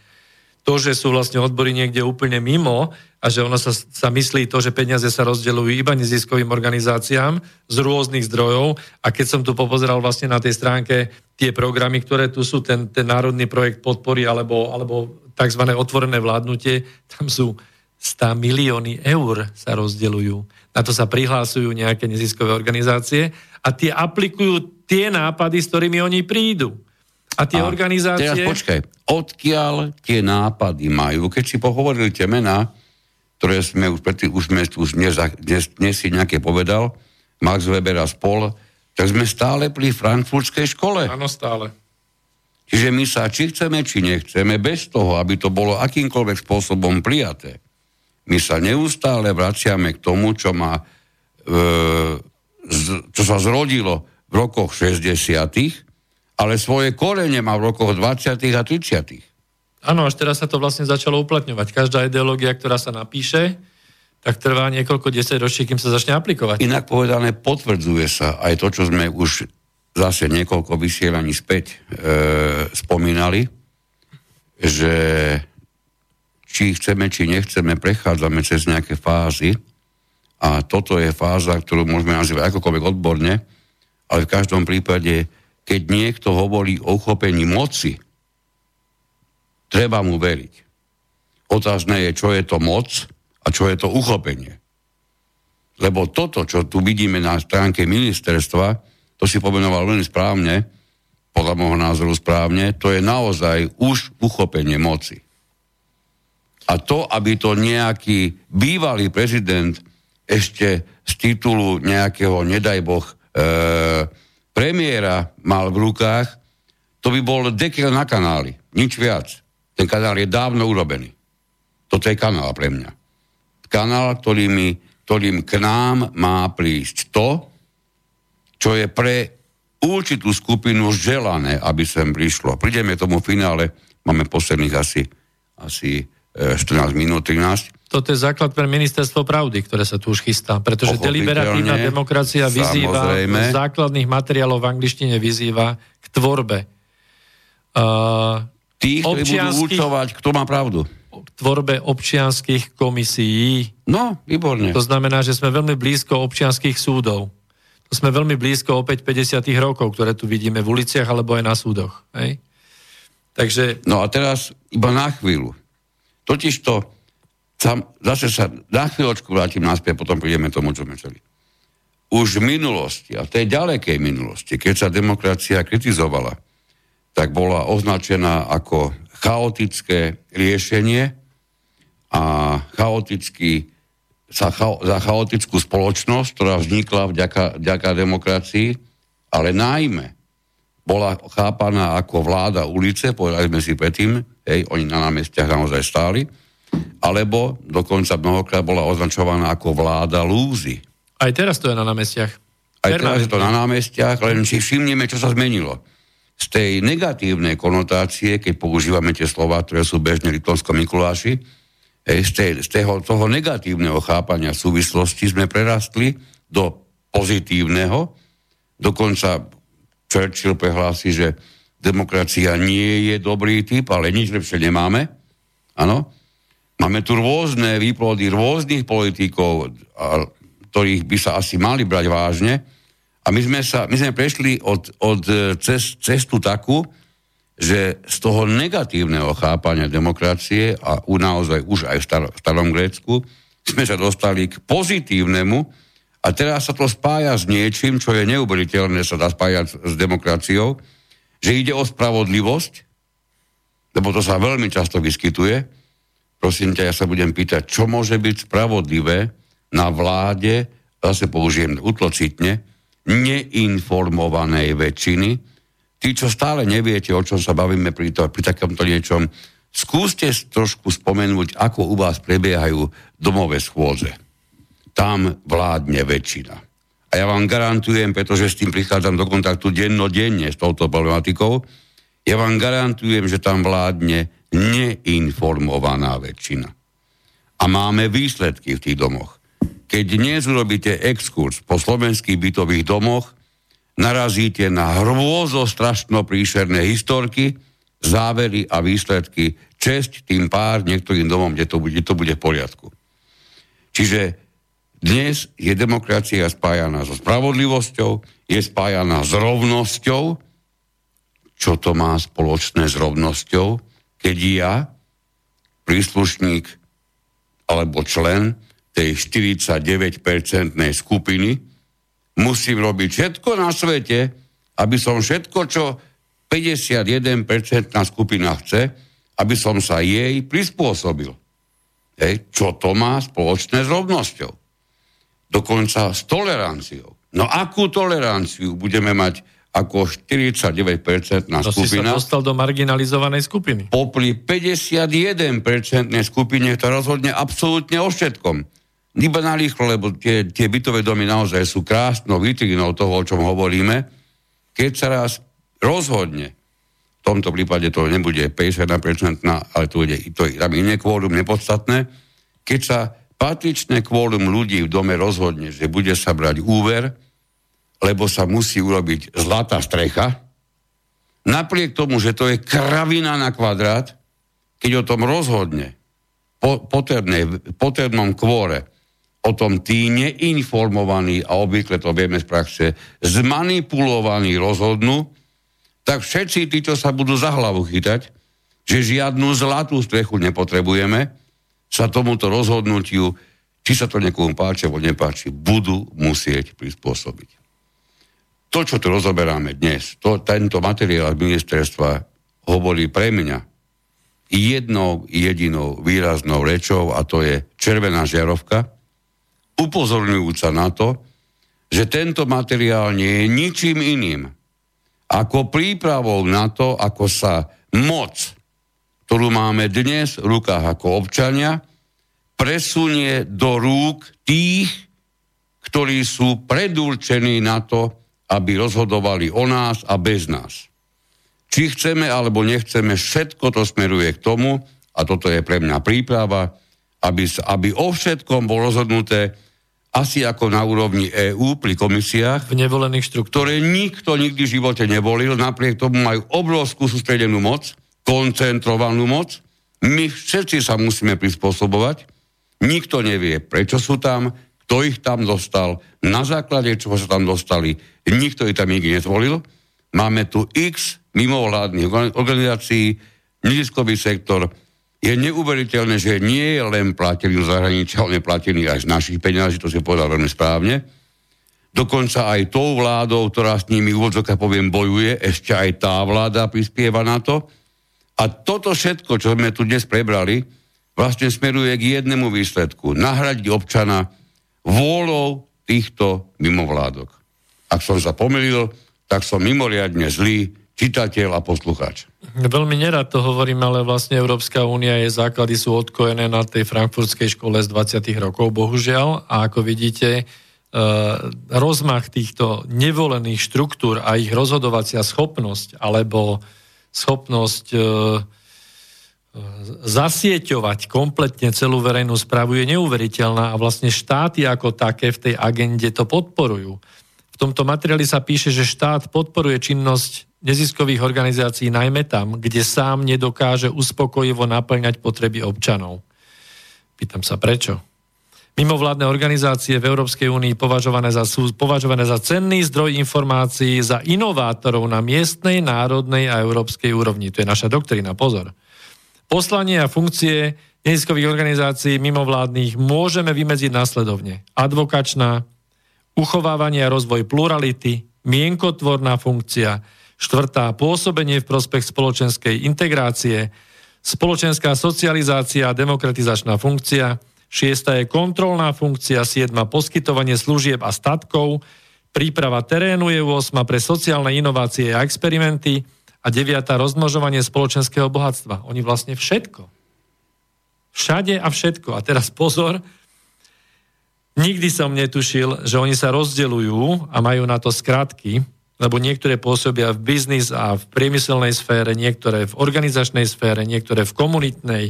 To, že sú vlastne odbory niekde úplne mimo a že ono sa, sa myslí to, že peniaze sa rozdeľujú iba neziskovým organizáciám z rôznych zdrojov a keď som tu popozeral vlastne na tej stránke tie programy, ktoré tu sú, ten, ten národný projekt podpory alebo, alebo tzv. otvorené vládnutie, tam sú 100 milióny eur sa rozdeľujú. Na to sa prihlásujú nejaké neziskové organizácie a tie aplikujú tie nápady, s ktorými oni prídu. A tie a organizácie... Teraz počkaj, odkiaľ tie nápady majú? Keď si pohovorili tie mená, ktoré sme už, predtým, už sme už dnes, dnes, dnes si nejaké povedal, Max Weber a spol, tak sme stále pri frankfurtskej škole. Áno, stále. Čiže my sa, či chceme, či nechceme, bez toho, aby to bolo akýmkoľvek spôsobom prijaté, my sa neustále vraciame k tomu, čo, má, e, z, čo sa zrodilo v rokoch 60 ale svoje korene má v rokoch 20 a 30 Áno, až teraz sa to vlastne začalo uplatňovať. Každá ideológia, ktorá sa napíše, tak trvá niekoľko desať ročí, kým sa začne aplikovať. Inak povedané, potvrdzuje sa aj to, čo sme už zase niekoľko vysielaní späť e, spomínali, že či chceme, či nechceme, prechádzame cez nejaké fázy a toto je fáza, ktorú môžeme nazývať akokoľvek odborne, ale v každom prípade, keď niekto hovorí o uchopení moci, treba mu veriť. Otázne je, čo je to moc, a čo je to uchopenie. Lebo toto, čo tu vidíme na stránke ministerstva, to si pomenoval veľmi správne, podľa môjho názoru správne, to je naozaj už uchopenie moci. A to, aby to nejaký bývalý prezident ešte z titulu nejakého, nedaj boh, premiéra mal v rukách, to by bol dekel na kanáli. Nič viac. Ten kanál je dávno urobený. Toto je kanál pre mňa kanál, ktorým, ktorým k nám má prísť to, čo je pre určitú skupinu želané, aby sem prišlo. Prídeme tomu finále, máme posledných asi, asi 14 e, minút, 13. Toto je základ pre ministerstvo pravdy, ktoré sa tu už chystá, pretože deliberatívna demokracia vyzýva, z základných materiálov v angličtine vyzýva k tvorbe. Uh, Tí, ktorí budú učovať, kto má pravdu tvorbe občianských komisií. No, výborne. To znamená, že sme veľmi blízko občianských súdov. To sme veľmi blízko opäť 50 rokov, ktoré tu vidíme v uliciach alebo aj na súdoch. Hej? Takže... No a teraz iba na chvíľu. Totiž to, sam, zase sa na chvíľočku vrátim naspäť, potom prídeme tomu, čo sme chceli. Už v minulosti, a v tej ďalekej minulosti, keď sa demokracia kritizovala, tak bola označená ako chaotické riešenie a chaotický, za, za chaotickú spoločnosť, ktorá vznikla vďaka, vďaka demokracii, ale najmä bola chápaná ako vláda ulice, povedali sme si predtým, hej, oni na námestiach naozaj stáli, alebo dokonca mnohokrát bola označovaná ako vláda lúzy. Aj teraz to je na námestiach. Aj teraz je to na námestiach, len si všimneme, čo sa zmenilo z tej negatívnej konotácie, keď používame tie slova, ktoré sú bežne Litvonskom Mikuláši, z, tej, z toho, toho negatívneho chápania súvislosti sme prerastli do pozitívneho. Dokonca Churchill prehlási, že demokracia nie je dobrý typ, ale nič lepšie nemáme. Áno. Máme tu rôzne výplody rôznych politikov, ktorých by sa asi mali brať vážne, a my sme, sa, my sme prešli od, od e, cest, cestu takú, že z toho negatívneho chápania demokracie a u naozaj už aj v, star, v starom Grécku sme sa dostali k pozitívnemu a teraz sa to spája s niečím, čo je neuberiteľné, sa dá spájať s demokraciou, že ide o spravodlivosť, lebo to sa veľmi často vyskytuje. Prosím ťa, ja sa budem pýtať, čo môže byť spravodlivé na vláde, zase použijem utlocitne, neinformovanej väčšiny. Tí, čo stále neviete, o čom sa bavíme pri, to, pri takomto niečom, skúste trošku spomenúť, ako u vás prebiehajú domové schôdze. Tam vládne väčšina. A ja vám garantujem, pretože s tým prichádzam do kontaktu dennodenne s touto problematikou, ja vám garantujem, že tam vládne neinformovaná väčšina. A máme výsledky v tých domoch. Keď dnes urobíte exkurs po slovenských bytových domoch, narazíte na hrôzo strašno príšerné historky, závery a výsledky. Česť tým pár niektorým domom, kde to bude, to bude v poriadku. Čiže dnes je demokracia spájaná so spravodlivosťou, je spájaná s rovnosťou. Čo to má spoločné s rovnosťou? Keď ja, príslušník alebo člen tej 49-percentnej skupiny, musím robiť všetko na svete, aby som všetko, čo 51% skupina chce, aby som sa jej prispôsobil. Hej, čo to má spoločné s rovnosťou? Dokonca s toleranciou. No akú toleranciu budeme mať ako 49% na to skupina? To si sa dostal do marginalizovanej skupiny. Popri 51% skupine, ktorá rozhodne absolútne o všetkom. Iba na rýchlo, lebo tie, tie bytové domy naozaj sú krásnou vitrinou toho, o čom hovoríme. Keď sa raz rozhodne, v tomto prípade to nebude 51%, ale to je, to tam iné kvórum nepodstatné, keď sa patričné kvórum ľudí v dome rozhodne, že bude sa brať úver, lebo sa musí urobiť zlatá strecha, napriek tomu, že to je kravina na kvadrát, keď o tom rozhodne po, potrebné, potrebnom kvóre, o tom tí neinformovaní, a obvykle to vieme z praxe, zmanipulovaní rozhodnú, tak všetci tí, čo sa budú za hlavu chytať, že žiadnu zlatú strechu nepotrebujeme, sa tomuto rozhodnutiu, či sa to niekomu páči alebo nepáči, budú musieť prispôsobiť. To, čo tu rozoberáme dnes, to, tento materiál ministerstva hovorí pre mňa jednou jedinou výraznou rečou a to je červená žiarovka, upozorňujúca na to, že tento materiál nie je ničím iným ako prípravou na to, ako sa moc, ktorú máme dnes v rukách ako občania, presunie do rúk tých, ktorí sú predurčení na to, aby rozhodovali o nás a bez nás. Či chceme alebo nechceme, všetko to smeruje k tomu, a toto je pre mňa príprava, aby, aby o všetkom bolo rozhodnuté asi ako na úrovni EÚ pri komisiách, v nevolených štruktúrach, ktoré nikto nikdy v živote nevolil, napriek tomu majú obrovskú sústredenú moc, koncentrovanú moc. My všetci sa musíme prispôsobovať. Nikto nevie, prečo sú tam, kto ich tam dostal, na základe čoho sa tam dostali. Nikto ich tam nikdy nezvolil. Máme tu x mimovládnych organizácií, neziskový sektor, je neuveriteľné, že nie je len platený z zahraničia, ale platený aj z našich peniazí, to si povedal veľmi správne. Dokonca aj tou vládou, ktorá s nimi úvodzoka poviem bojuje, ešte aj tá vláda prispieva na to. A toto všetko, čo sme tu dnes prebrali, vlastne smeruje k jednému výsledku. Nahradiť občana vôľou týchto mimovládok. Ak som sa pomýlil, tak som mimoriadne zlý čitateľ a poslucháč. Veľmi nerad to hovorím, ale vlastne Európska únia, jej základy sú odkojené na tej frankfurtskej škole z 20. rokov, bohužiaľ. A ako vidíte, e, rozmach týchto nevolených štruktúr a ich rozhodovacia schopnosť alebo schopnosť e, zasieťovať kompletne celú verejnú správu je neuveriteľná a vlastne štáty ako také v tej agende to podporujú. V tomto materiáli sa píše, že štát podporuje činnosť neziskových organizácií najmä tam, kde sám nedokáže uspokojivo naplňať potreby občanov. Pýtam sa prečo. Mimovládne organizácie v Európskej únii považované za, sú považované za cenný zdroj informácií za inovátorov na miestnej, národnej a európskej úrovni. To je naša doktrína, pozor. Poslanie a funkcie neziskových organizácií mimovládnych môžeme vymedziť následovne. Advokačná, uchovávanie a rozvoj plurality, mienkotvorná funkcia, Štvrtá, pôsobenie v prospech spoločenskej integrácie. Spoločenská socializácia a demokratizačná funkcia. Šiesta je kontrolná funkcia. Siedma, poskytovanie služieb a statkov. Príprava terénu je 8 pre sociálne inovácie a experimenty. A deviata, rozmnožovanie spoločenského bohatstva. Oni vlastne všetko. Všade a všetko. A teraz pozor, nikdy som netušil, že oni sa rozdeľujú a majú na to skratky, lebo niektoré pôsobia v biznis a v priemyselnej sfére, niektoré v organizačnej sfére, niektoré v komunitnej,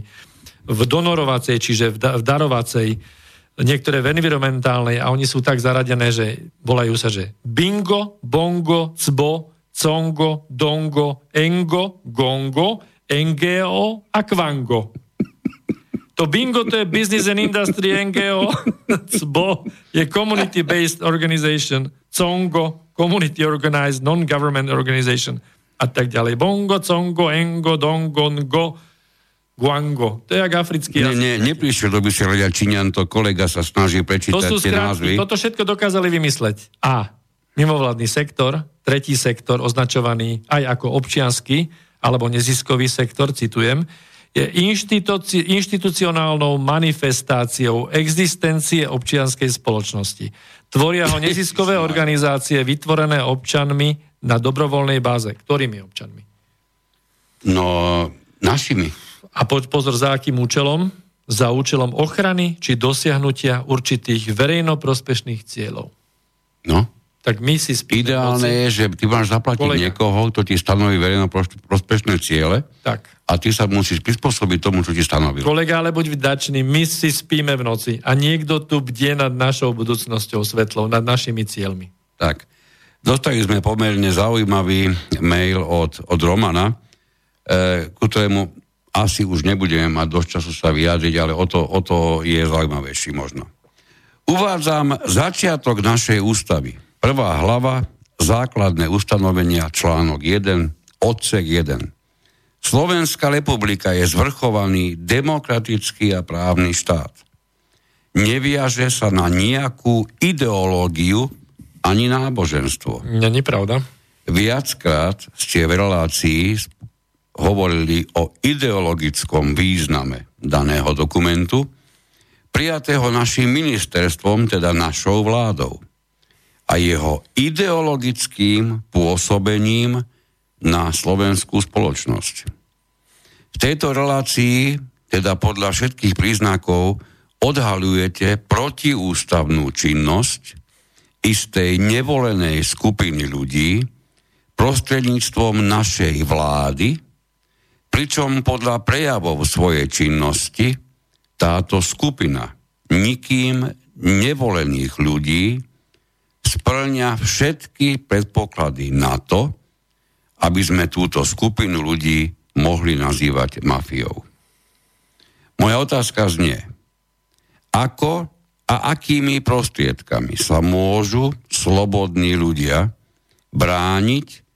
v donorovacej, čiže v, da, v darovacej, niektoré v environmentálnej a oni sú tak zaradené, že volajú sa, že bingo, bongo, cbo, congo, dongo, engo, gongo, NGO a kvango. To bingo to je Business and Industry NGO, cbo je Community-Based Organization, congo community organized, non-government organization a tak ďalej. Bongo, congo, engo, dongo, ngo, guango. To je jak africký jazyk. Nie, nie, neprišiel do Vysieladia Číňan, to kolega sa snaží prečítať to sú tie názvy. Toto všetko dokázali vymysleť. A mimovládny sektor, tretí sektor, označovaný aj ako občiansky alebo neziskový sektor, citujem, je inštituci- inštitucionálnou manifestáciou existencie občianskej spoločnosti. Tvoria ho neziskové organizácie vytvorené občanmi na dobrovoľnej báze. Ktorými občanmi? No, našimi. A poď pozor, za akým účelom? Za účelom ochrany či dosiahnutia určitých verejnoprospešných cieľov. No. Tak my si spíme Ideálne noci. je, že ty máš zaplatiť Kolega. niekoho, kto ti stanoví verejnoprospešné ciele Tak. a ty sa musíš prispôsobiť tomu, čo ti stanovil. Kolega, ale buď vďačný, my si spíme v noci a niekto tu bdie nad našou budúcnosťou svetlou, nad našimi cieľmi. Tak. Dostali sme pomerne zaujímavý mail od, od Romana, e, ku ktorému asi už nebudeme mať dosť času sa vyjadriť, ale o to, o to je zaujímavejší možno. Uvádzam začiatok našej ústavy. Prvá hlava, základné ustanovenia, článok 1, odsek 1. Slovenská republika je zvrchovaný demokratický a právny štát. Neviaže sa na nejakú ideológiu ani náboženstvo. Není pravda? Viackrát ste v relácii hovorili o ideologickom význame daného dokumentu, prijatého našim ministerstvom, teda našou vládou a jeho ideologickým pôsobením na slovenskú spoločnosť. V tejto relácii, teda podľa všetkých príznakov, odhalujete protiústavnú činnosť istej nevolenej skupiny ľudí prostredníctvom našej vlády, pričom podľa prejavov svojej činnosti táto skupina nikým nevolených ľudí splňa všetky predpoklady na to, aby sme túto skupinu ľudí mohli nazývať mafiou. Moja otázka znie, ako a akými prostriedkami sa môžu slobodní ľudia brániť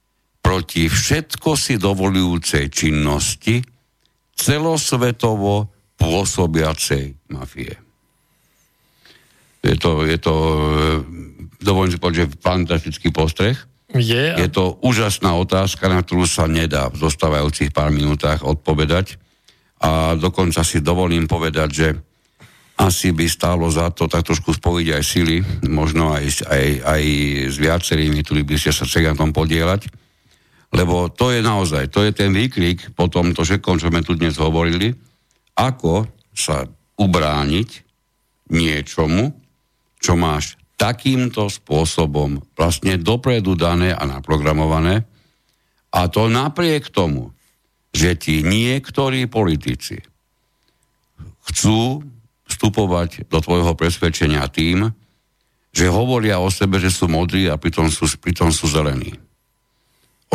proti všetko si dovolujúcej činnosti celosvetovo pôsobiacej mafie. Je to, je to dovolím si povedať, že fantastický postreh. Je. Je to úžasná otázka, na ktorú sa nedá v zostávajúcich pár minútach odpovedať. A dokonca si dovolím povedať, že asi by stálo za to tak trošku spojiť aj sily, možno aj, aj, aj s viacerými, ktorí by ste sa chceli na tom podielať. Lebo to je naozaj, to je ten výkrik po tomto všetkom, čo sme tu dnes hovorili, ako sa ubrániť niečomu, čo máš takýmto spôsobom vlastne dopredu dané a naprogramované. A to napriek tomu, že ti niektorí politici chcú vstupovať do tvojho presvedčenia tým, že hovoria o sebe, že sú modrí a pritom sú, pritom sú zelení.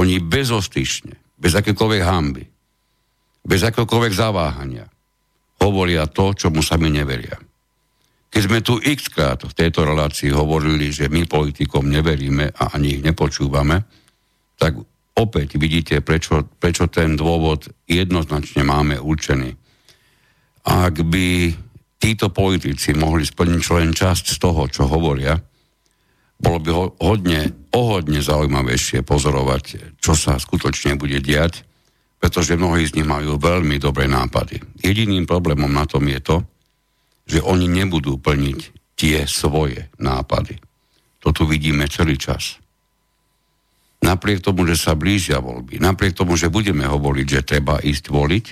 Oni bezostyšne, bez akékoľvek hamby, bez akéhokoľvek zaváhania hovoria to, čomu sami neveria. Keď sme tu x krát v tejto relácii hovorili, že my politikom neveríme a ani ich nepočúvame, tak opäť vidíte, prečo, prečo ten dôvod jednoznačne máme určený. Ak by títo politici mohli splniť len časť z toho, čo hovoria, bolo by ho, hodne, ohodne zaujímavejšie pozorovať, čo sa skutočne bude diať, pretože mnohí z nich majú veľmi dobré nápady. Jediným problémom na tom je to, že oni nebudú plniť tie svoje nápady. To tu vidíme celý čas. Napriek tomu, že sa blížia voľby, napriek tomu, že budeme hovoriť, že treba ísť voliť,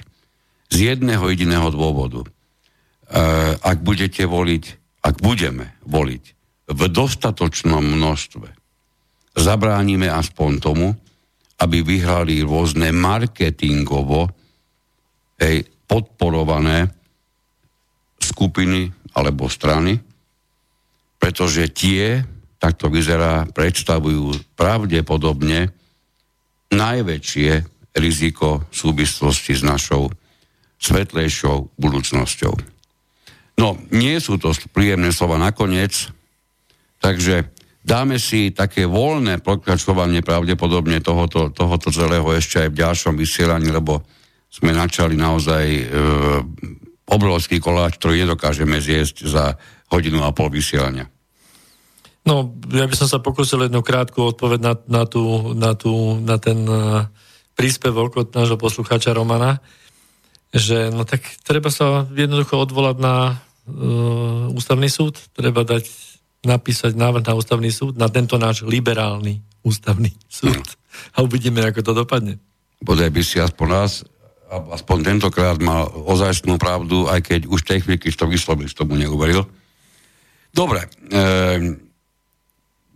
z jedného jediného dôvodu. E, ak budete voliť, ak budeme voliť v dostatočnom množstve, zabránime aspoň tomu, aby vyhrali rôzne marketingovo hej, podporované skupiny alebo strany, pretože tie, tak to vyzerá, predstavujú pravdepodobne najväčšie riziko v súvislosti s našou svetlejšou budúcnosťou. No, nie sú to príjemné slova nakoniec, takže dáme si také voľné pokračovanie pravdepodobne tohoto, tohoto celého ešte aj v ďalšom vysielaní, lebo sme načali naozaj e, obrovský koláč, ktorý nedokážeme zjesť za hodinu a pol vysielania. No, ja by som sa pokusil jednu krátku odpoveď na, na, tú, na, tú, na ten uh, príspevok od nášho poslucháča Romana, že no tak treba sa jednoducho odvolať na uh, ústavný súd, treba dať napísať návrh na ústavný súd, na tento náš liberálny ústavný súd. A uvidíme, ako to dopadne. Bodaj by si aspoň nás, aspoň tentokrát mal ozajstnú pravdu, aj keď už tej chvíľky to vyslovil, tomu neuveril. Dobre, e,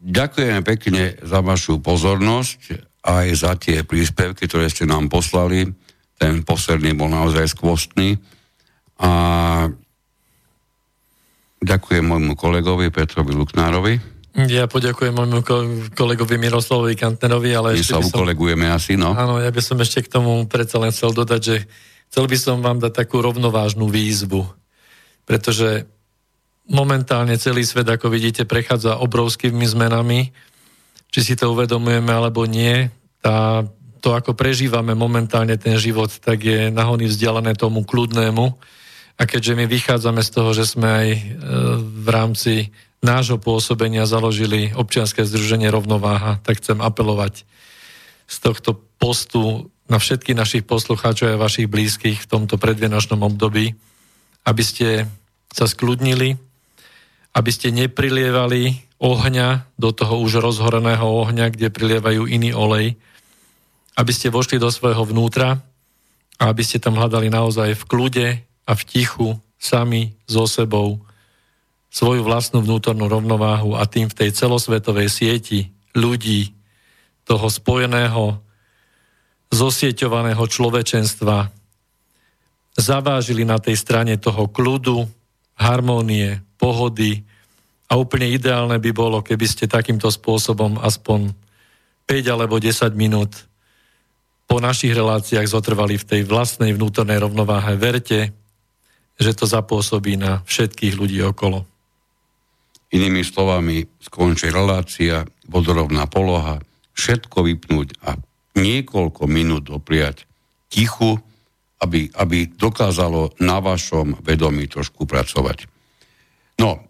Ďakujeme pekne za vašu pozornosť aj za tie príspevky, ktoré ste nám poslali. Ten posledný bol naozaj skvostný. A ďakujem môjmu kolegovi Petrovi Luknárovi. Ja poďakujem môjmu kolegovi Miroslavovi Kantnerovi, ale My sa ukolegujeme som, asi, no. Áno, ja by som ešte k tomu predsa len chcel dodať, že chcel by som vám dať takú rovnovážnu výzvu, pretože momentálne celý svet, ako vidíte, prechádza obrovskými zmenami. Či si to uvedomujeme alebo nie, tá, to, ako prežívame momentálne ten život, tak je nahony vzdialené tomu kľudnému. A keďže my vychádzame z toho, že sme aj e, v rámci nášho pôsobenia založili občianske združenie Rovnováha, tak chcem apelovať z tohto postu na všetkých našich poslucháčov a vašich blízkych v tomto predvienočnom období, aby ste sa skľudnili, aby ste neprilievali ohňa do toho už rozhoreného ohňa, kde prilievajú iný olej, aby ste vošli do svojho vnútra a aby ste tam hľadali naozaj v kľude a v tichu sami so sebou svoju vlastnú vnútornú rovnováhu a tým v tej celosvetovej sieti ľudí, toho spojeného, zosieťovaného človečenstva, zavážili na tej strane toho kľudu, harmónie, pohody a úplne ideálne by bolo, keby ste takýmto spôsobom aspoň 5 alebo 10 minút po našich reláciách zotrvali v tej vlastnej vnútornej rovnováhe. Verte, že to zapôsobí na všetkých ľudí okolo. Inými slovami, skončí relácia, vodorovná poloha, všetko vypnúť a niekoľko minút dopriať tichu, aby, aby dokázalo na vašom vedomí trošku pracovať. No,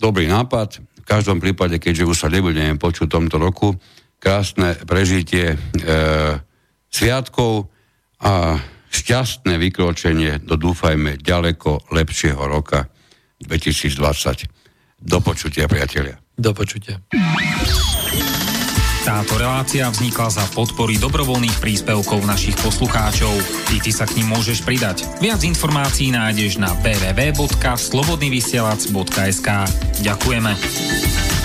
dobrý nápad. V každom prípade, keďže už sa nebudeme počuť v tomto roku, krásne prežitie e, sviatkov a šťastné vykročenie do dúfajme ďaleko lepšieho roka 2020. Do počutia, priatelia. Do počutia. Táto relácia vznikla za podpory dobrovoľných príspevkov našich poslucháčov. Ty, ty sa k ním môžeš pridať. Viac informácií nájdeš na www.slobodnyvysielac.sk Ďakujeme.